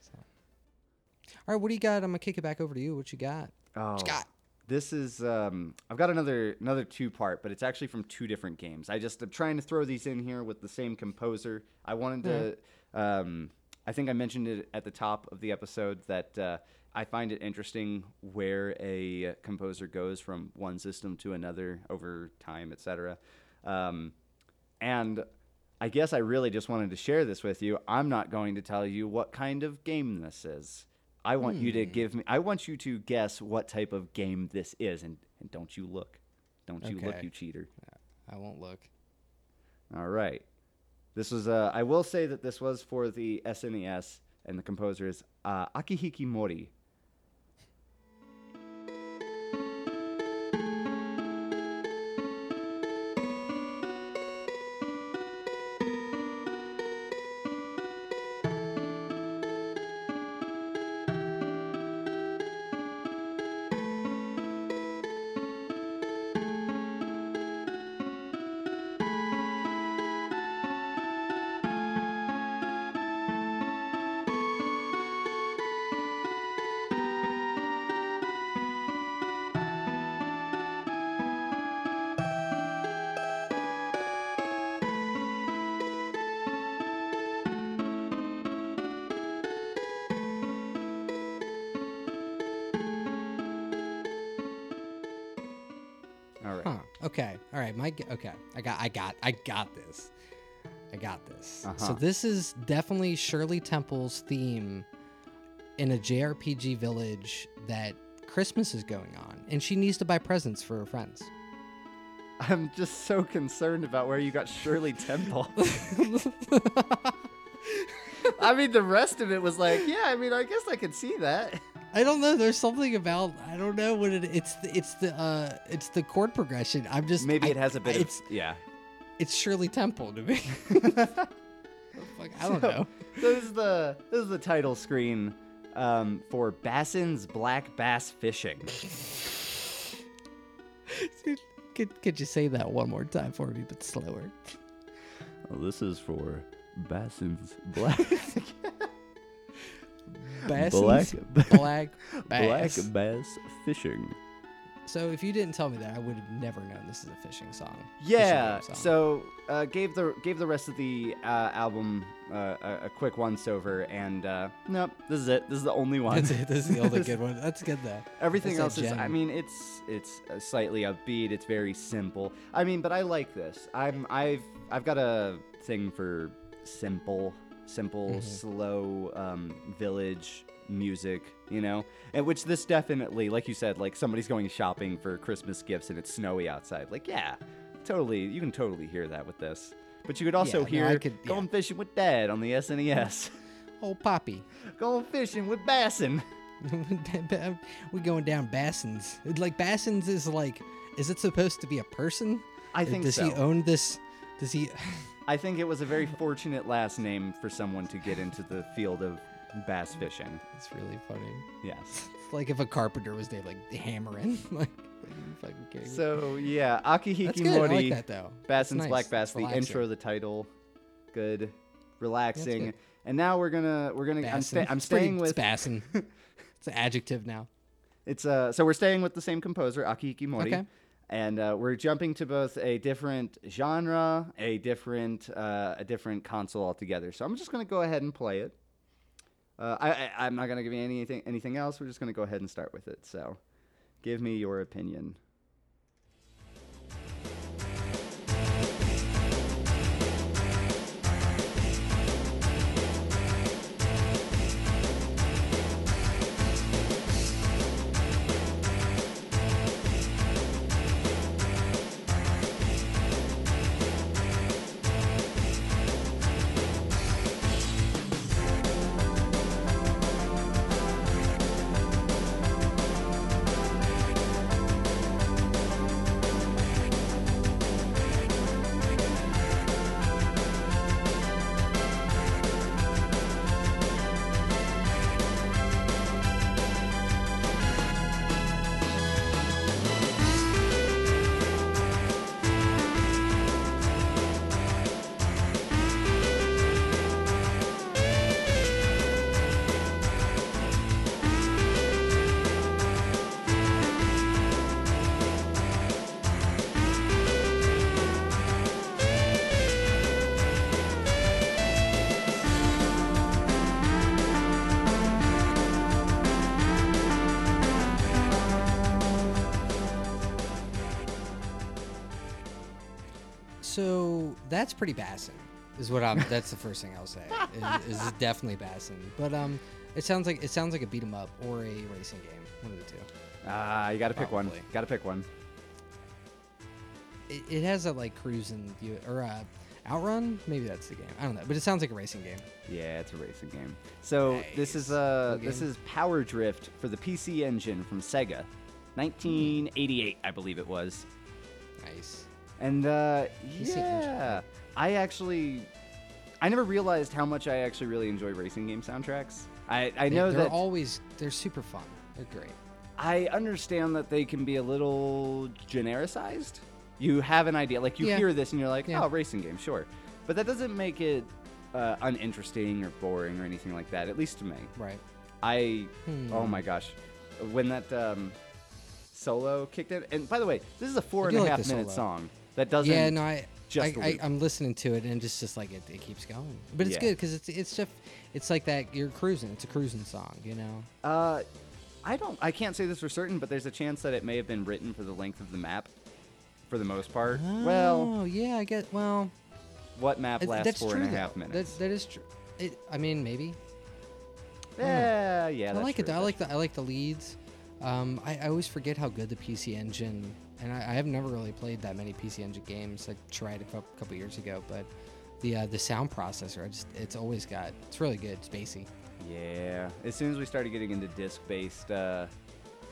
So. All right, what do you got? I'm gonna kick it back over to you. What you got? oh What you got? This is um, I've got another another two part, but it's actually from two different games. I just am trying to throw these in here with the same composer. I wanted to. Um, I think I mentioned it at the top of the episode that uh, I find it interesting where a composer goes from one system to another over time, etc. Um, and I guess I really just wanted to share this with you. I'm not going to tell you what kind of game this is. I want you to give me. I want you to guess what type of game this is, and, and don't you look, don't you look, you cheater. I won't look. All right, this was. Uh, I will say that this was for the SNES, and the composer is uh, Akihiki Mori. Okay. All right. My okay. I got. I got. I got this. I got this. So Uh-huh. this is definitely Shirley Temple's theme in a JRPG village that Christmas is going on, and she needs to buy presents for her friends. I'm just so concerned about where you got Shirley Temple. [LAUGHS] I mean, the rest of it was like, yeah. I mean, I guess I could see that. I don't know. There's something about I don't know what it. It's the it's the uh it's the chord progression. I'm just Maybe I- it has a bit of it's yeah. it's Shirley Temple to me. [LAUGHS] Fuck, I don't know. this is the this is the title screen um, for Bassin's Black Bass Fishing. Could could you say that one more time for me, but slower? this is for Bassin's Black [LAUGHS] Bassins? Black- [LAUGHS] black bass. Bass Fishing. So if you didn't tell me that, I would have never known this is a fishing song. Yeah. game song. So uh, gave the gave the rest of the uh, album uh, a, a quick once over, and uh, nope, this is it. This is the only one. That's it. This is the only [LAUGHS] good one. That's good though. Everything That's else is. I mean, it's it's slightly upbeat. It's very simple. I mean, but I like this. I'm I've I've got a thing for simple, simple, Mm-hmm. slow um, village music. You know, and which this definitely, like you said, like somebody's going shopping for Christmas gifts and it's snowy outside. Like, yeah, totally. You can totally hear that with this. But you could also no, I hear could- yeah. going fishing with Dad on the SNES. [LAUGHS] Oh, Poppy. going fishing with Bassin. [LAUGHS] [LAUGHS] we going down Bassins. Like Bassins is like, is it supposed to be a person? I think Does so. he own this? Does he? I think it was a very fortunate last name for someone to get into the field of bass fishing. It's really funny. Yes. It's like if a carpenter was there, like hammering, like, [LAUGHS] like fucking kidding? So yeah, Akihiki That's good. I Mori, like that though. Bassin's nice. Black Bass, the relaxing. intro, the title, good, relaxing. good. and now we're gonna we're gonna I'm, sta- I'm It's pretty- staying with it's Bassin. [LAUGHS] it's an adjective now. it's uh so we're staying with the same composer Akihiki Mori. Okay. And uh, we're jumping to both a different genre, a different uh, a different console altogether. So I'm just gonna go ahead and play it. Uh, I, I'm not gonna give you anything anything else. We're just gonna go ahead and start with it. So, give me your opinion. So that's pretty Bassin, is what I'm. That's the first thing I'll say. Is, is definitely Bassin, but um, it sounds like it sounds like a beat 'em up or a racing game. One of the two. Ah, you gotta pick one. Probably. Gotta pick one. It, it has a like cruising view or uh, outrun. Maybe that's the game. I don't know, but it sounds like a racing game. Yeah, it's a racing game. So this is uh Cool this is Power Drift for the PC Engine from Sega, 1988, I believe it was. Nice. And uh, yeah, I actually, I never realized how much I actually really enjoy racing game soundtracks. I I They, know they're that always they're super fun. They're great. I understand that they can be a little genericized. You have an idea, like you Yeah. hear this and you're like, Yeah. oh, racing game, sure, but that doesn't make it uh, uninteresting or boring or anything like that. At least to me. Right. I Hmm. oh my gosh, when that um, solo kicked in, and by the way, this is a four and a like half minute solo. song that doesn't. yeah, no, I, just I, i'm listening to it and it's just like it, it keeps going. But it's Yeah. good because it's it's just it's like that you're cruising. It's a cruising song, you know. Uh, I don't. I can't say this for certain, but there's a chance that it may have been written for the length of the map, for the most part. Well, Oh yeah, I get. Well, what map lasts that's four true. and a half minutes? That, that is true. It, I mean, maybe. yeah, yeah. I that's like it. true, though. I like the I like the leads. Um, I, I always forget how good the PC Engine, and I, I have never really played that many PC Engine games. I tried a couple, couple years ago, but the uh, the sound processor, I just it's always got. It's really good. Spacey. Yeah. As soon as we started getting into disc-based, uh,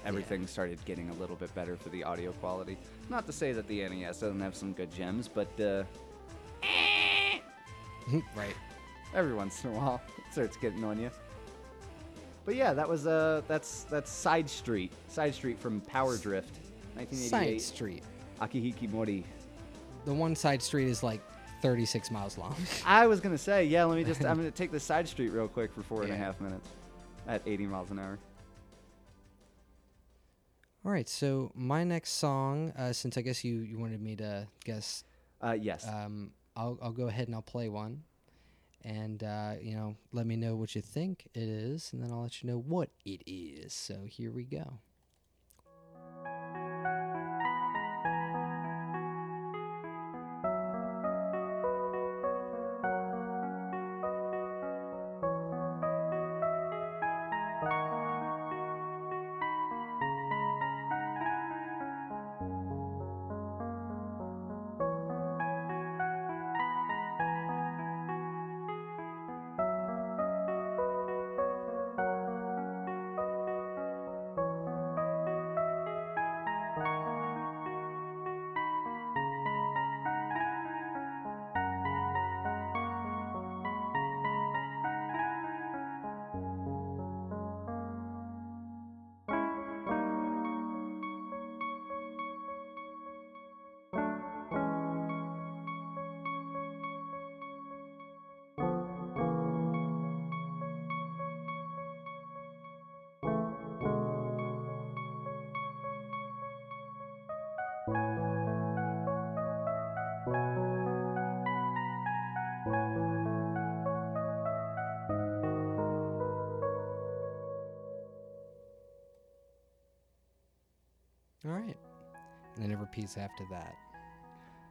everything started getting a little bit better for the audio quality. Not to say that the NES doesn't have some good gems, but uh, [LAUGHS] right. every once in a while it starts getting on you. But yeah, that was uh, that's that's Side Street, Side Street from Power Drift, Side 1988. Street. Akihiki Mori. The one side street is like 36 miles long. [LAUGHS] I was gonna say, yeah. Let me just. I'm gonna take the side street real quick for four and a Yeah. half minutes, at 80 miles an hour. All right, so my next song, uh, since I guess you, you wanted me to guess, Uh, yes. um, I'll, I'll go ahead and I'll play one. And, uh, you know, let me know what you think it is, and then I'll let you know what it is. So here we go. After that.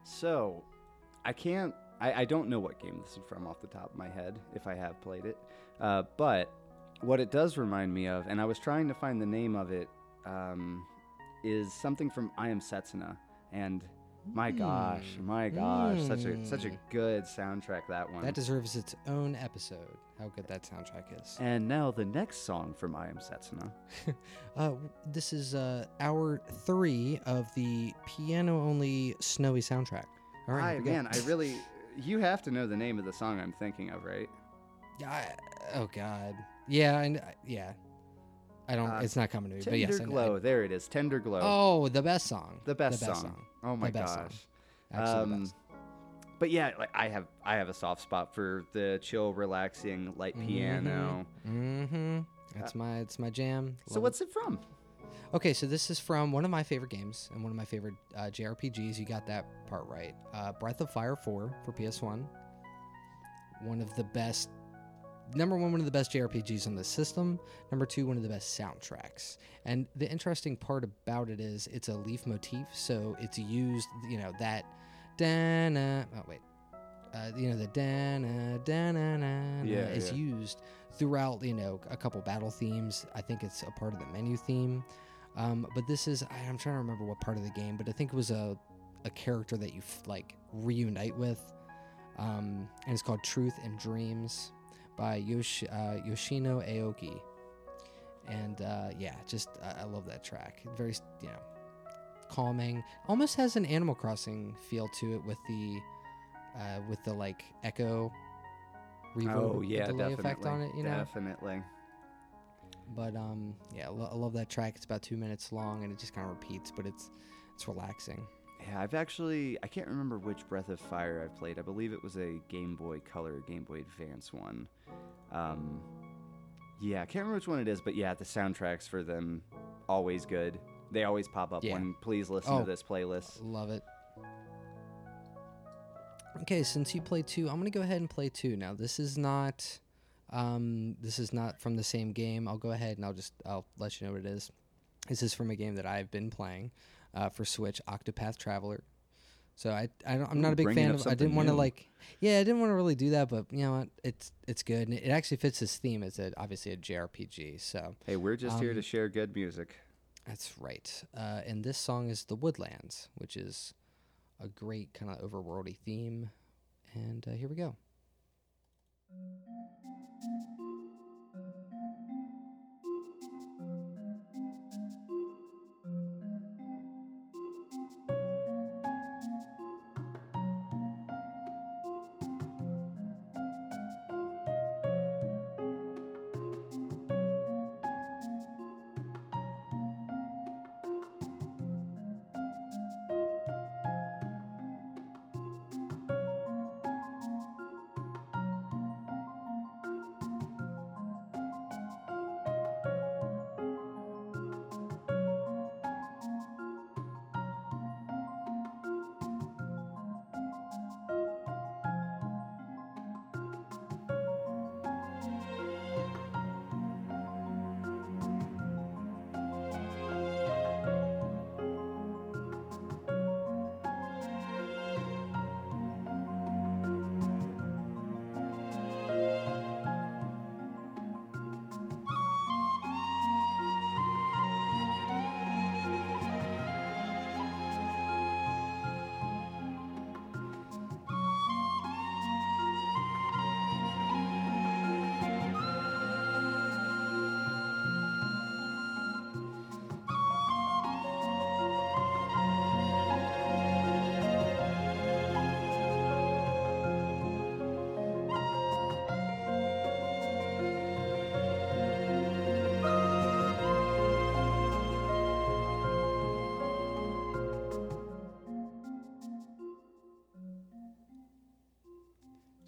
So, I can't. I, I don't know what game this is from off the top of my head, if I have played it. Uh, but what it does remind me of, and I was trying to find the name of it, um, is something from I Am Setsuna. And my gosh, my gosh, such a such a Mm. good soundtrack that one. That deserves its own episode, how good that soundtrack is. and now the next song from I Am Setsuna. [LAUGHS] Uh, this is uh, hour three of the piano only snowy soundtrack. All right, I here we go. man, I really. You have to know the name of the song I'm thinking of, right? Yeah, I- oh God. Yeah, and yeah. I don't. Uh, it's not coming to me. Tender but yes, I- I- Glow. there it is. Tender Glow. oh, the best song. the best, song. Oh my The best gosh. song. The Um, best. But yeah, like I have I have a soft spot for the chill, relaxing, light piano. Mm-hmm. That's my. It's my jam. So Love it. what's it from? Okay, so this is from one of my favorite games and one of my favorite uh, JRPGs. You got that part right. Uh, Breath of Fire 4 for PS1. One of the best, number one, one of the best JRPGs on the system. Number two, one of the best soundtracks. And the interesting part about it is it's a leitmotif, so it's used, you know, that dana. Oh, wait. Uh, you know, the dana, dana, na, Yeah, is yeah. used throughout, you know, a couple battle themes. I think it's a part of the menu theme. Um, but this is I'm trying to remember what part of the game, but I think it was a a character that you f- like reunite with, um, and it's called Truth and Dreams by Yoshi, uh, Yoshino Aoki. And uh, yeah, just I, I love that track. Very you know calming. Almost has an Animal Crossing feel to it with the uh, with the like echo reverb oh yeah, delay definitely. effect on it. You know, definitely. but um, yeah, I, lo- I love that track. It's about two minutes long, and it just kind of repeats, but it's it's relaxing. Yeah, I've actually I can't remember which Breath of Fire I've played. I believe it was a Game Boy Color, Game Boy Advance one. Um, yeah, I can't remember which one it is, but yeah, the soundtracks for them always good. They always pop up Yeah. when please listen Oh. to this playlist. Love it. Okay, since you play two, I'm gonna go ahead and play two. Now, this is not, um, this is not from the same game. I'll go ahead and I'll just I'll let you know what it is. This is from a game that I've been playing uh, for Switch, Octopath Traveler. So I, I don't, I'm not a big fan of. I didn't want to like, yeah, I didn't want to really do that, but you know what? It's it's good, and it actually fits this theme. It's a, obviously a JRPG, so Hey, we're just here to Um, share good music. that's right. Uh, and this song is The Woodlands, which is a great kind of overworldy theme. And uh, here we go.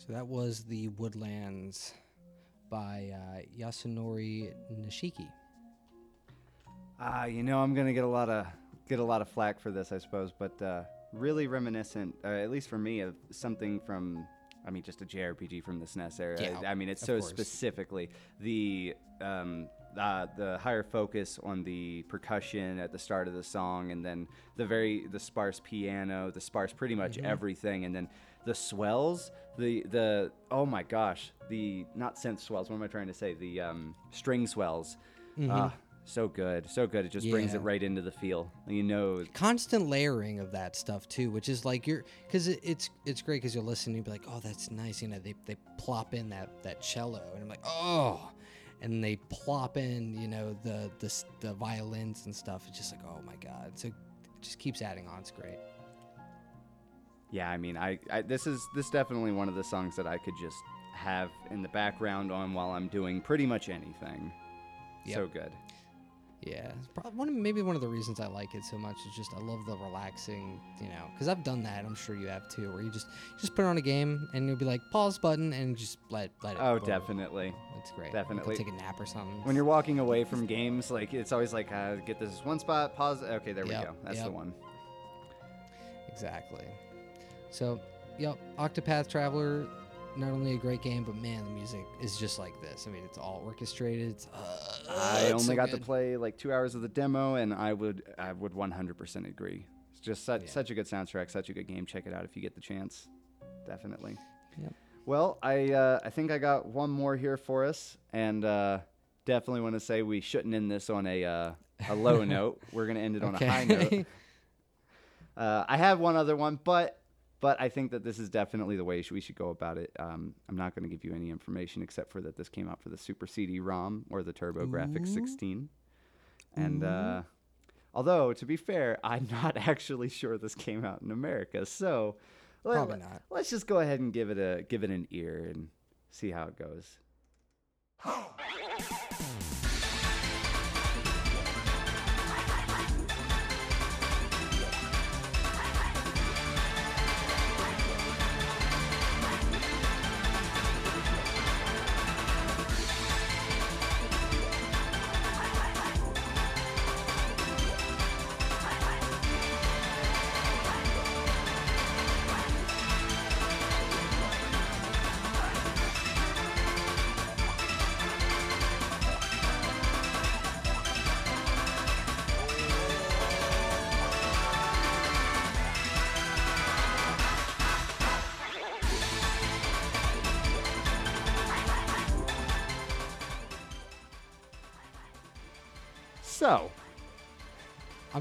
So that was the Woodlands by uh, Yasunori Nishiki. Ah, you know, I'm gonna get a lot of get a lot of flack for this, I suppose, but uh, really reminiscent, uh, at least for me, of something from, I mean, just a JRPG from the SNES era. Yeah, I, I mean, it's so course. specifically the um, uh, the higher focus on the percussion at the start of the song, and then the very the sparse piano, the sparse pretty much Mm-hmm. everything, and then the swells, the the oh my gosh, the not synth swells. What am I trying to say? The um, string swells. Ah, so good, so good. It just brings it Mm-hmm. Right into the feel. You know, Constant layering of that stuff too, which is like you're because it, it's it's great because you're listening, you be like, oh, that's nice. You know, they they plop in that that cello, and I'm like, oh, and they plop in, you know, the the s- the violins and stuff. It's just like, oh my god. So it just keeps adding on. It's great. Yeah. I mean, I, I this is this definitely one of the songs that I could just have in the background on while I'm doing pretty much anything. So good. Yeah, it's prob- one of, maybe one of the reasons I like it so much is just I love the relaxing, you know, because I've done that. I'm sure you have too, where you just just put on a game and you'll be like pause button and just let let it. Oh, definitely. It's great. definitely. Take a nap or something. When you're walking away from games, like it's always like, uh, get this one spot, pause. Okay, there Yep, we go. That's the one. exactly. So, yep, Octopath Traveler, not only a great game, but man, the music is just like this. I mean, it's all orchestrated. It's, uh, I it's only so got to play like two hours of the demo, and I would I would 100% agree. It's just such, Yeah. such a good soundtrack, such a good game. Check it out if you get the chance. Definitely. Yep. Well, I uh, I think I got one more here for us, and uh, definitely want to say we shouldn't end this on a uh, a low [LAUGHS] note. We're gonna end it on a high note. [LAUGHS] Uh, I have one other one, but but I think that this is definitely the way we should go about it. Um, I'm not going to give you any information except for that this came out for the Super CD-ROM or the TurboGrafx 16. And uh, although to be fair, [LAUGHS] I'm not actually sure this came out in America, so let- Probably not. Let's just go ahead and give it a give it an ear and see how it goes. [LAUGHS]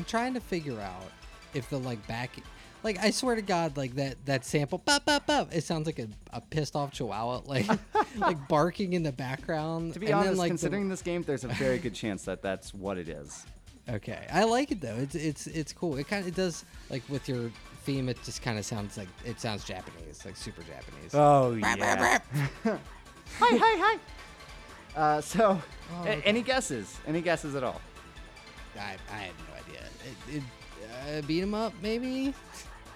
trying to figure out if the like back, like I swear to God, like that that sample, bop, bop, bop, it sounds like a, a pissed off chihuahua, [LAUGHS] like like barking in the background. to be and honest, then, like, the- considering this game, there's a very good chance that that's what it is. okay, I like it though. It's it's it's cool. It kind of it does like with your theme. It just kind of sounds like it sounds Japanese, like super Japanese. Oh yeah. rap, [LAUGHS] rap. hi, hi, hi. Uh, so, Oh, okay. any guesses? Any guesses at all? I I have no idea. It, it, uh, beat 'em up maybe.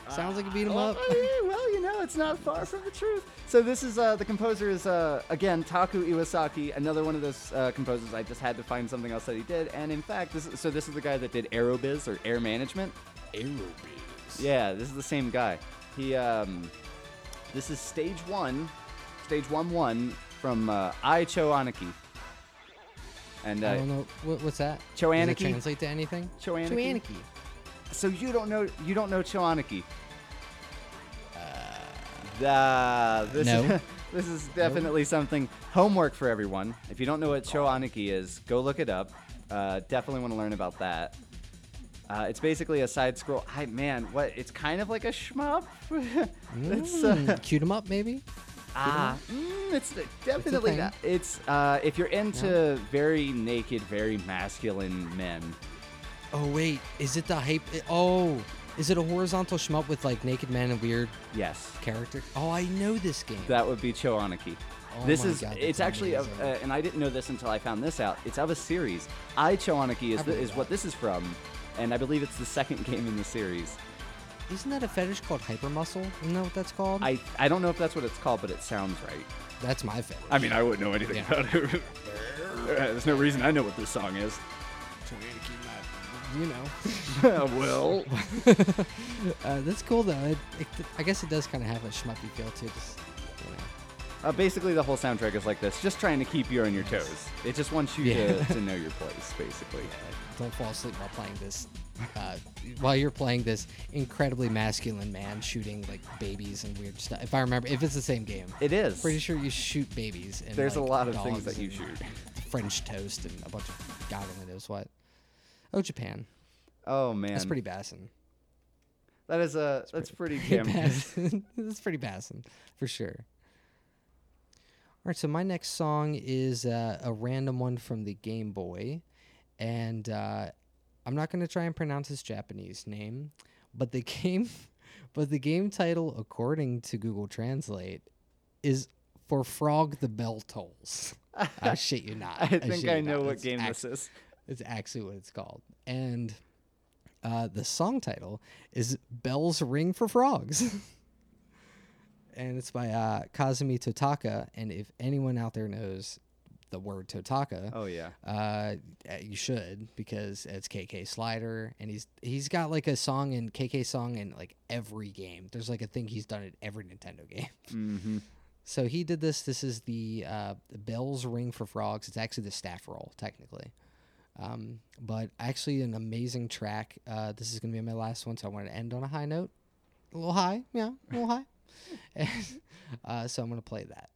Sounds like a beat 'em Well, up. eh, well, you know, it's not far from the truth. So this is uh, the composer is uh, again Taku Iwasaki, another one of those uh, composers. I just had to find something else that he did, and in fact, this is, so this is the guy that did Aerobiz or Air Management. Aerobiz. Yeah, this is the same guy. He um, this is stage one, stage one one from uh, Ai Cho Aniki. And I uh, don't know what, what's that. Choaniki? Does it translate to anything? Choaniki? Choaniki. so you don't know you don't know Cho Aniki. Uh, this no. is [LAUGHS] this is definitely something homework for everyone. If you don't know what Cho Aniki is, go look it up. Uh, definitely want to learn about that. Uh, it's basically a side scroll. I man, what? It's kind of like a shmup. [LAUGHS] it's uh, Mm, cute 'em up maybe. Ah, mm, it's definitely thing. not. It's uh, if you're into very naked, very masculine men. Oh wait, is it the hype? Oh, is it a horizontal shmup with like naked men and weird Yes, Character. Oh, I know this game. that would be Cho Aniki. Oh this is God, it's actually of, uh, and I didn't know this until I found this out. It's of a series. Ai Cho Aniki is the, is what this is from, and I believe it's the second [LAUGHS] game in the series. Isn't that a fetish called hypermuscle? Isn't that what that's called? I I don't know if that's what it's called, but it sounds right. that's my fetish. I mean, I wouldn't know anything Yeah. about it. [LAUGHS] There's no reason I know what this song is. Trying to keep my, you know. [LAUGHS] well, [LAUGHS] uh, that's cool though. It, it, I guess it does kind of have a schmuppy feel too. Just, you know. uh, basically the whole soundtrack is like this, just trying to keep you on your toes. It just wants you Yeah. to, to know your place, basically. Don't fall asleep while playing this. Uh, while you're playing this incredibly masculine man shooting like babies and weird stuff. If I remember, if it's the same game, It is. pretty sure you shoot babies. And, There's a lot of things that you shoot. French toast and a bunch of God only knows what. Oh, Japan. Oh man, That's pretty bassin. That is a that's pretty Pretty [LAUGHS] damn. bassin. [LAUGHS] That's pretty bassin for sure. All right, so my next song is uh, a random one from the Game Boy, and uh, I'm not going to try and pronounce his Japanese name, but the [LAUGHS] game, but the game title, according to Google Translate, is for Frog the Bell Tolls. [LAUGHS] I shit you not. I shit think I not. know what It's game act- this is. it's actually what it's called. And uh, the song title is Bells Ring for Frogs. [LAUGHS] and it's by uh, Kazumi Totaka. And if anyone out there knows the word Totaka, Oh yeah. uh, you should because it's KK Slider, and he's he's got like a song in KK song in like every game. There's like a thing he's done in every Nintendo game. [LAUGHS] Mm-hmm. So he did this. This is the uh, Bell's Ring for Frogs. It's actually the staff roll, technically. Um, but actually, an amazing track. Uh, this is going to be my last one, so I want to end on a high note. A little high, yeah, a little high. And, [LAUGHS] uh, so I'm going to play that.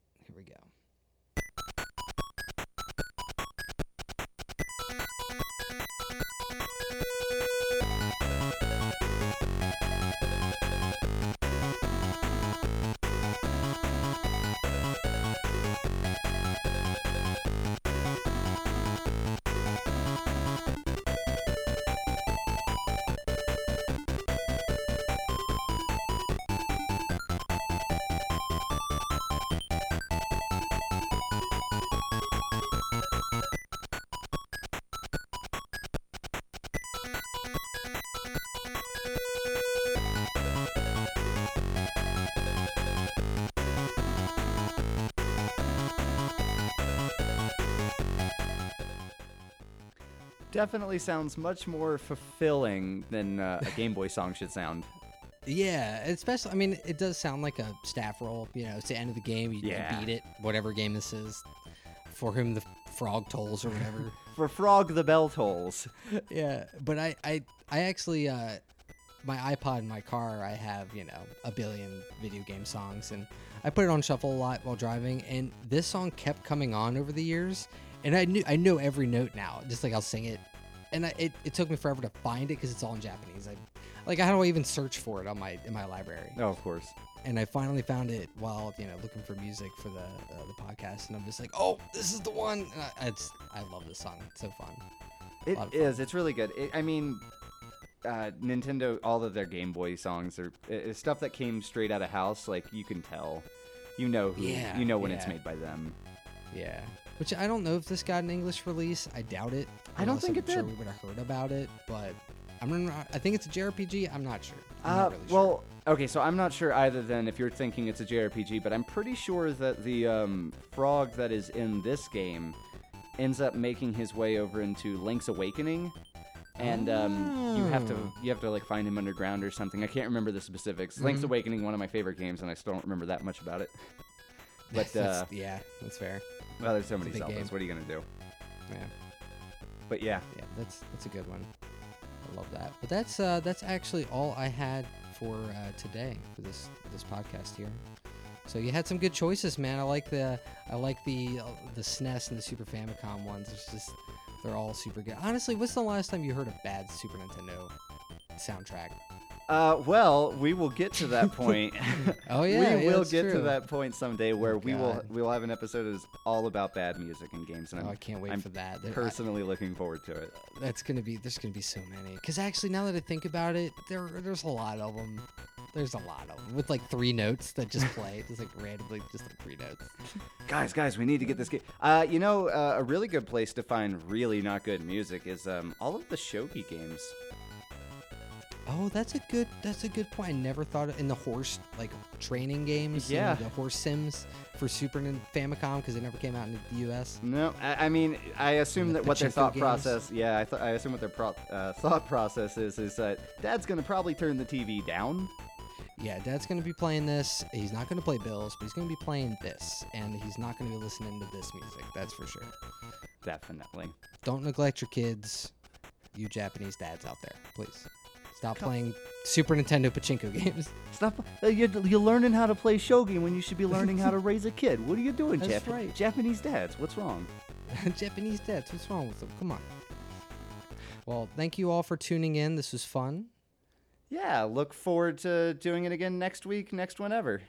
Definitely sounds much more fulfilling than uh, a Game Boy song should sound. Yeah, especially. I mean, it does sound like a staff roll. You know, it's the end of the game. You, you beat it, whatever game this is. For whom the frog tolls or whatever. [LAUGHS] For Frog the Bell Tolls. [LAUGHS] yeah, but I, I, I actually, uh, my iPod in my car, I have you know a billion video game songs, and I put it on shuffle a lot while driving, and this song kept coming on over the years, and I knew I know every note now, just like I'll sing it, and I, it, it took me forever to find it because it's all in Japanese. I, like how do I even search for it on my in my library? Oh, of course. and I finally found it while you know looking for music for the uh, the podcast, and I'm just like, oh, this is the one. And I, it's I love this song. It's so fun. It of is. It's really good. It, I mean, uh, Nintendo, all of their Game Boy songs are stuff that came straight out of house. Like you can tell, you know who, Yeah, you know when it's made by them. Yeah. Which I don't know if this got an English release. I doubt it. I don't think I'm it sure did. we would have heard about it, but I'm not. I think it's a JRPG. I'm not sure. I'm Uh, not really sure. well, okay, so I'm not sure either. Then, if you're thinking it's a JRPG, but I'm pretty sure that the um, frog that is in this game ends up making his way over into Link's Awakening, and um, you have to Oh. you have to like find him underground or something. I can't remember the specifics. Link's Mhm. Awakening, one of my favorite games, and I still don't remember that much about it. [LAUGHS] But That's- uh, yeah, that's fair. Well, there's so many big game. What are you gonna do? Yeah. But yeah, Yeah, that's that's a good one. I love that. But that's uh, that's actually all I had for uh, today for this this podcast here. So you had some good choices, man. I like the I like the uh, the SNES and the Super Famicom ones. It's just they're all super good. Honestly, what's the last time you heard a bad Super Nintendo soundtrack? Uh, well, we will get to that point. [LAUGHS] Oh, [LAUGHS] yeah, we yeah, will get to that point someday where Oh, we will we will have an episode that is all about bad music in games, and Oh, I'm, I can't wait I'm for that. There- I- personally looking forward to it. that's gonna be there's gonna be so many. Cause actually, now that I think about it, there there's a lot of them. There's a lot of them with like three notes that just [LAUGHS] play, just like randomly, just like three notes. Guys, guys, we need to get this game. Uh, you know, uh, a really good place to find really not good music is um, all of the shogi games. Oh, that's a good. That's a good point. I never thought of, in the horse like training games. you know, Yeah. the horse sims for Super Famicom because they never came out in the U.S. No, I, I mean, I assume the that what their thought games? process. Yeah, I, th- I assume what their pro- uh, thought process is is that Dad's gonna probably turn the TV down. Yeah, Dad's gonna be playing this. He's not gonna play Bills, but he's gonna be playing this, and he's not gonna be listening to this music. That's for sure. Definitely. Don't neglect your kids, you Japanese dads out there. Please stop playing Super Nintendo pachinko [LAUGHS] games. Stop. Uh, you're, you're learning how to play shogi when you should be learning how to [LAUGHS] raise a kid. What are you doing, That's Jap- right. Japanese dads? What's wrong? [LAUGHS] Japanese dads, what's wrong with them? Come on. Well, thank you all for tuning in. This was fun. Yeah, look forward to doing it again next week, next whenever.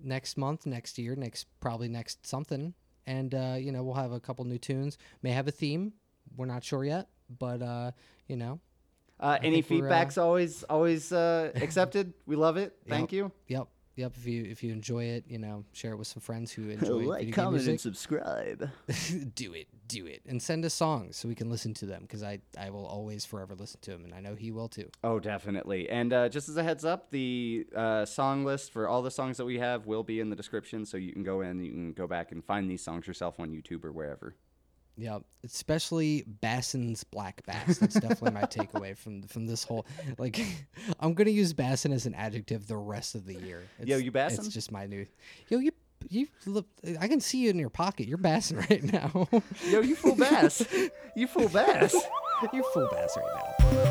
Next month, next year, next probably next something, and uh, you know we'll have a couple new tunes. May have a theme. We're not sure yet, but uh, you know, Uh, any think we're, uh, feedback's always always uh, [LAUGHS] accepted. We love it. Thank Yep. you. Yep, yep. If you if you enjoy it, you know, share it with some friends who enjoy video game music. And subscribe. [LAUGHS] do it, do it, and send us songs so we can listen to them because I I will always forever listen to them, and I know he will too. Oh, definitely. And uh, just as a heads up, the uh, song list for all the songs that we have will be in the description, so you can go in, you can go back and find these songs yourself on YouTube or wherever. Yeah, especially Bassin's Black Bass. That's definitely my takeaway from from this whole. Like, [LAUGHS] I'm gonna use Bassin as an adjective the rest of the year. It's, Yo, you bassin'? It's just my new. Yo, you you look. I can see you in your pocket. You're bassing [LAUGHS] right now. Yo, you full bass. [LAUGHS] you full bass. You're full bass right now.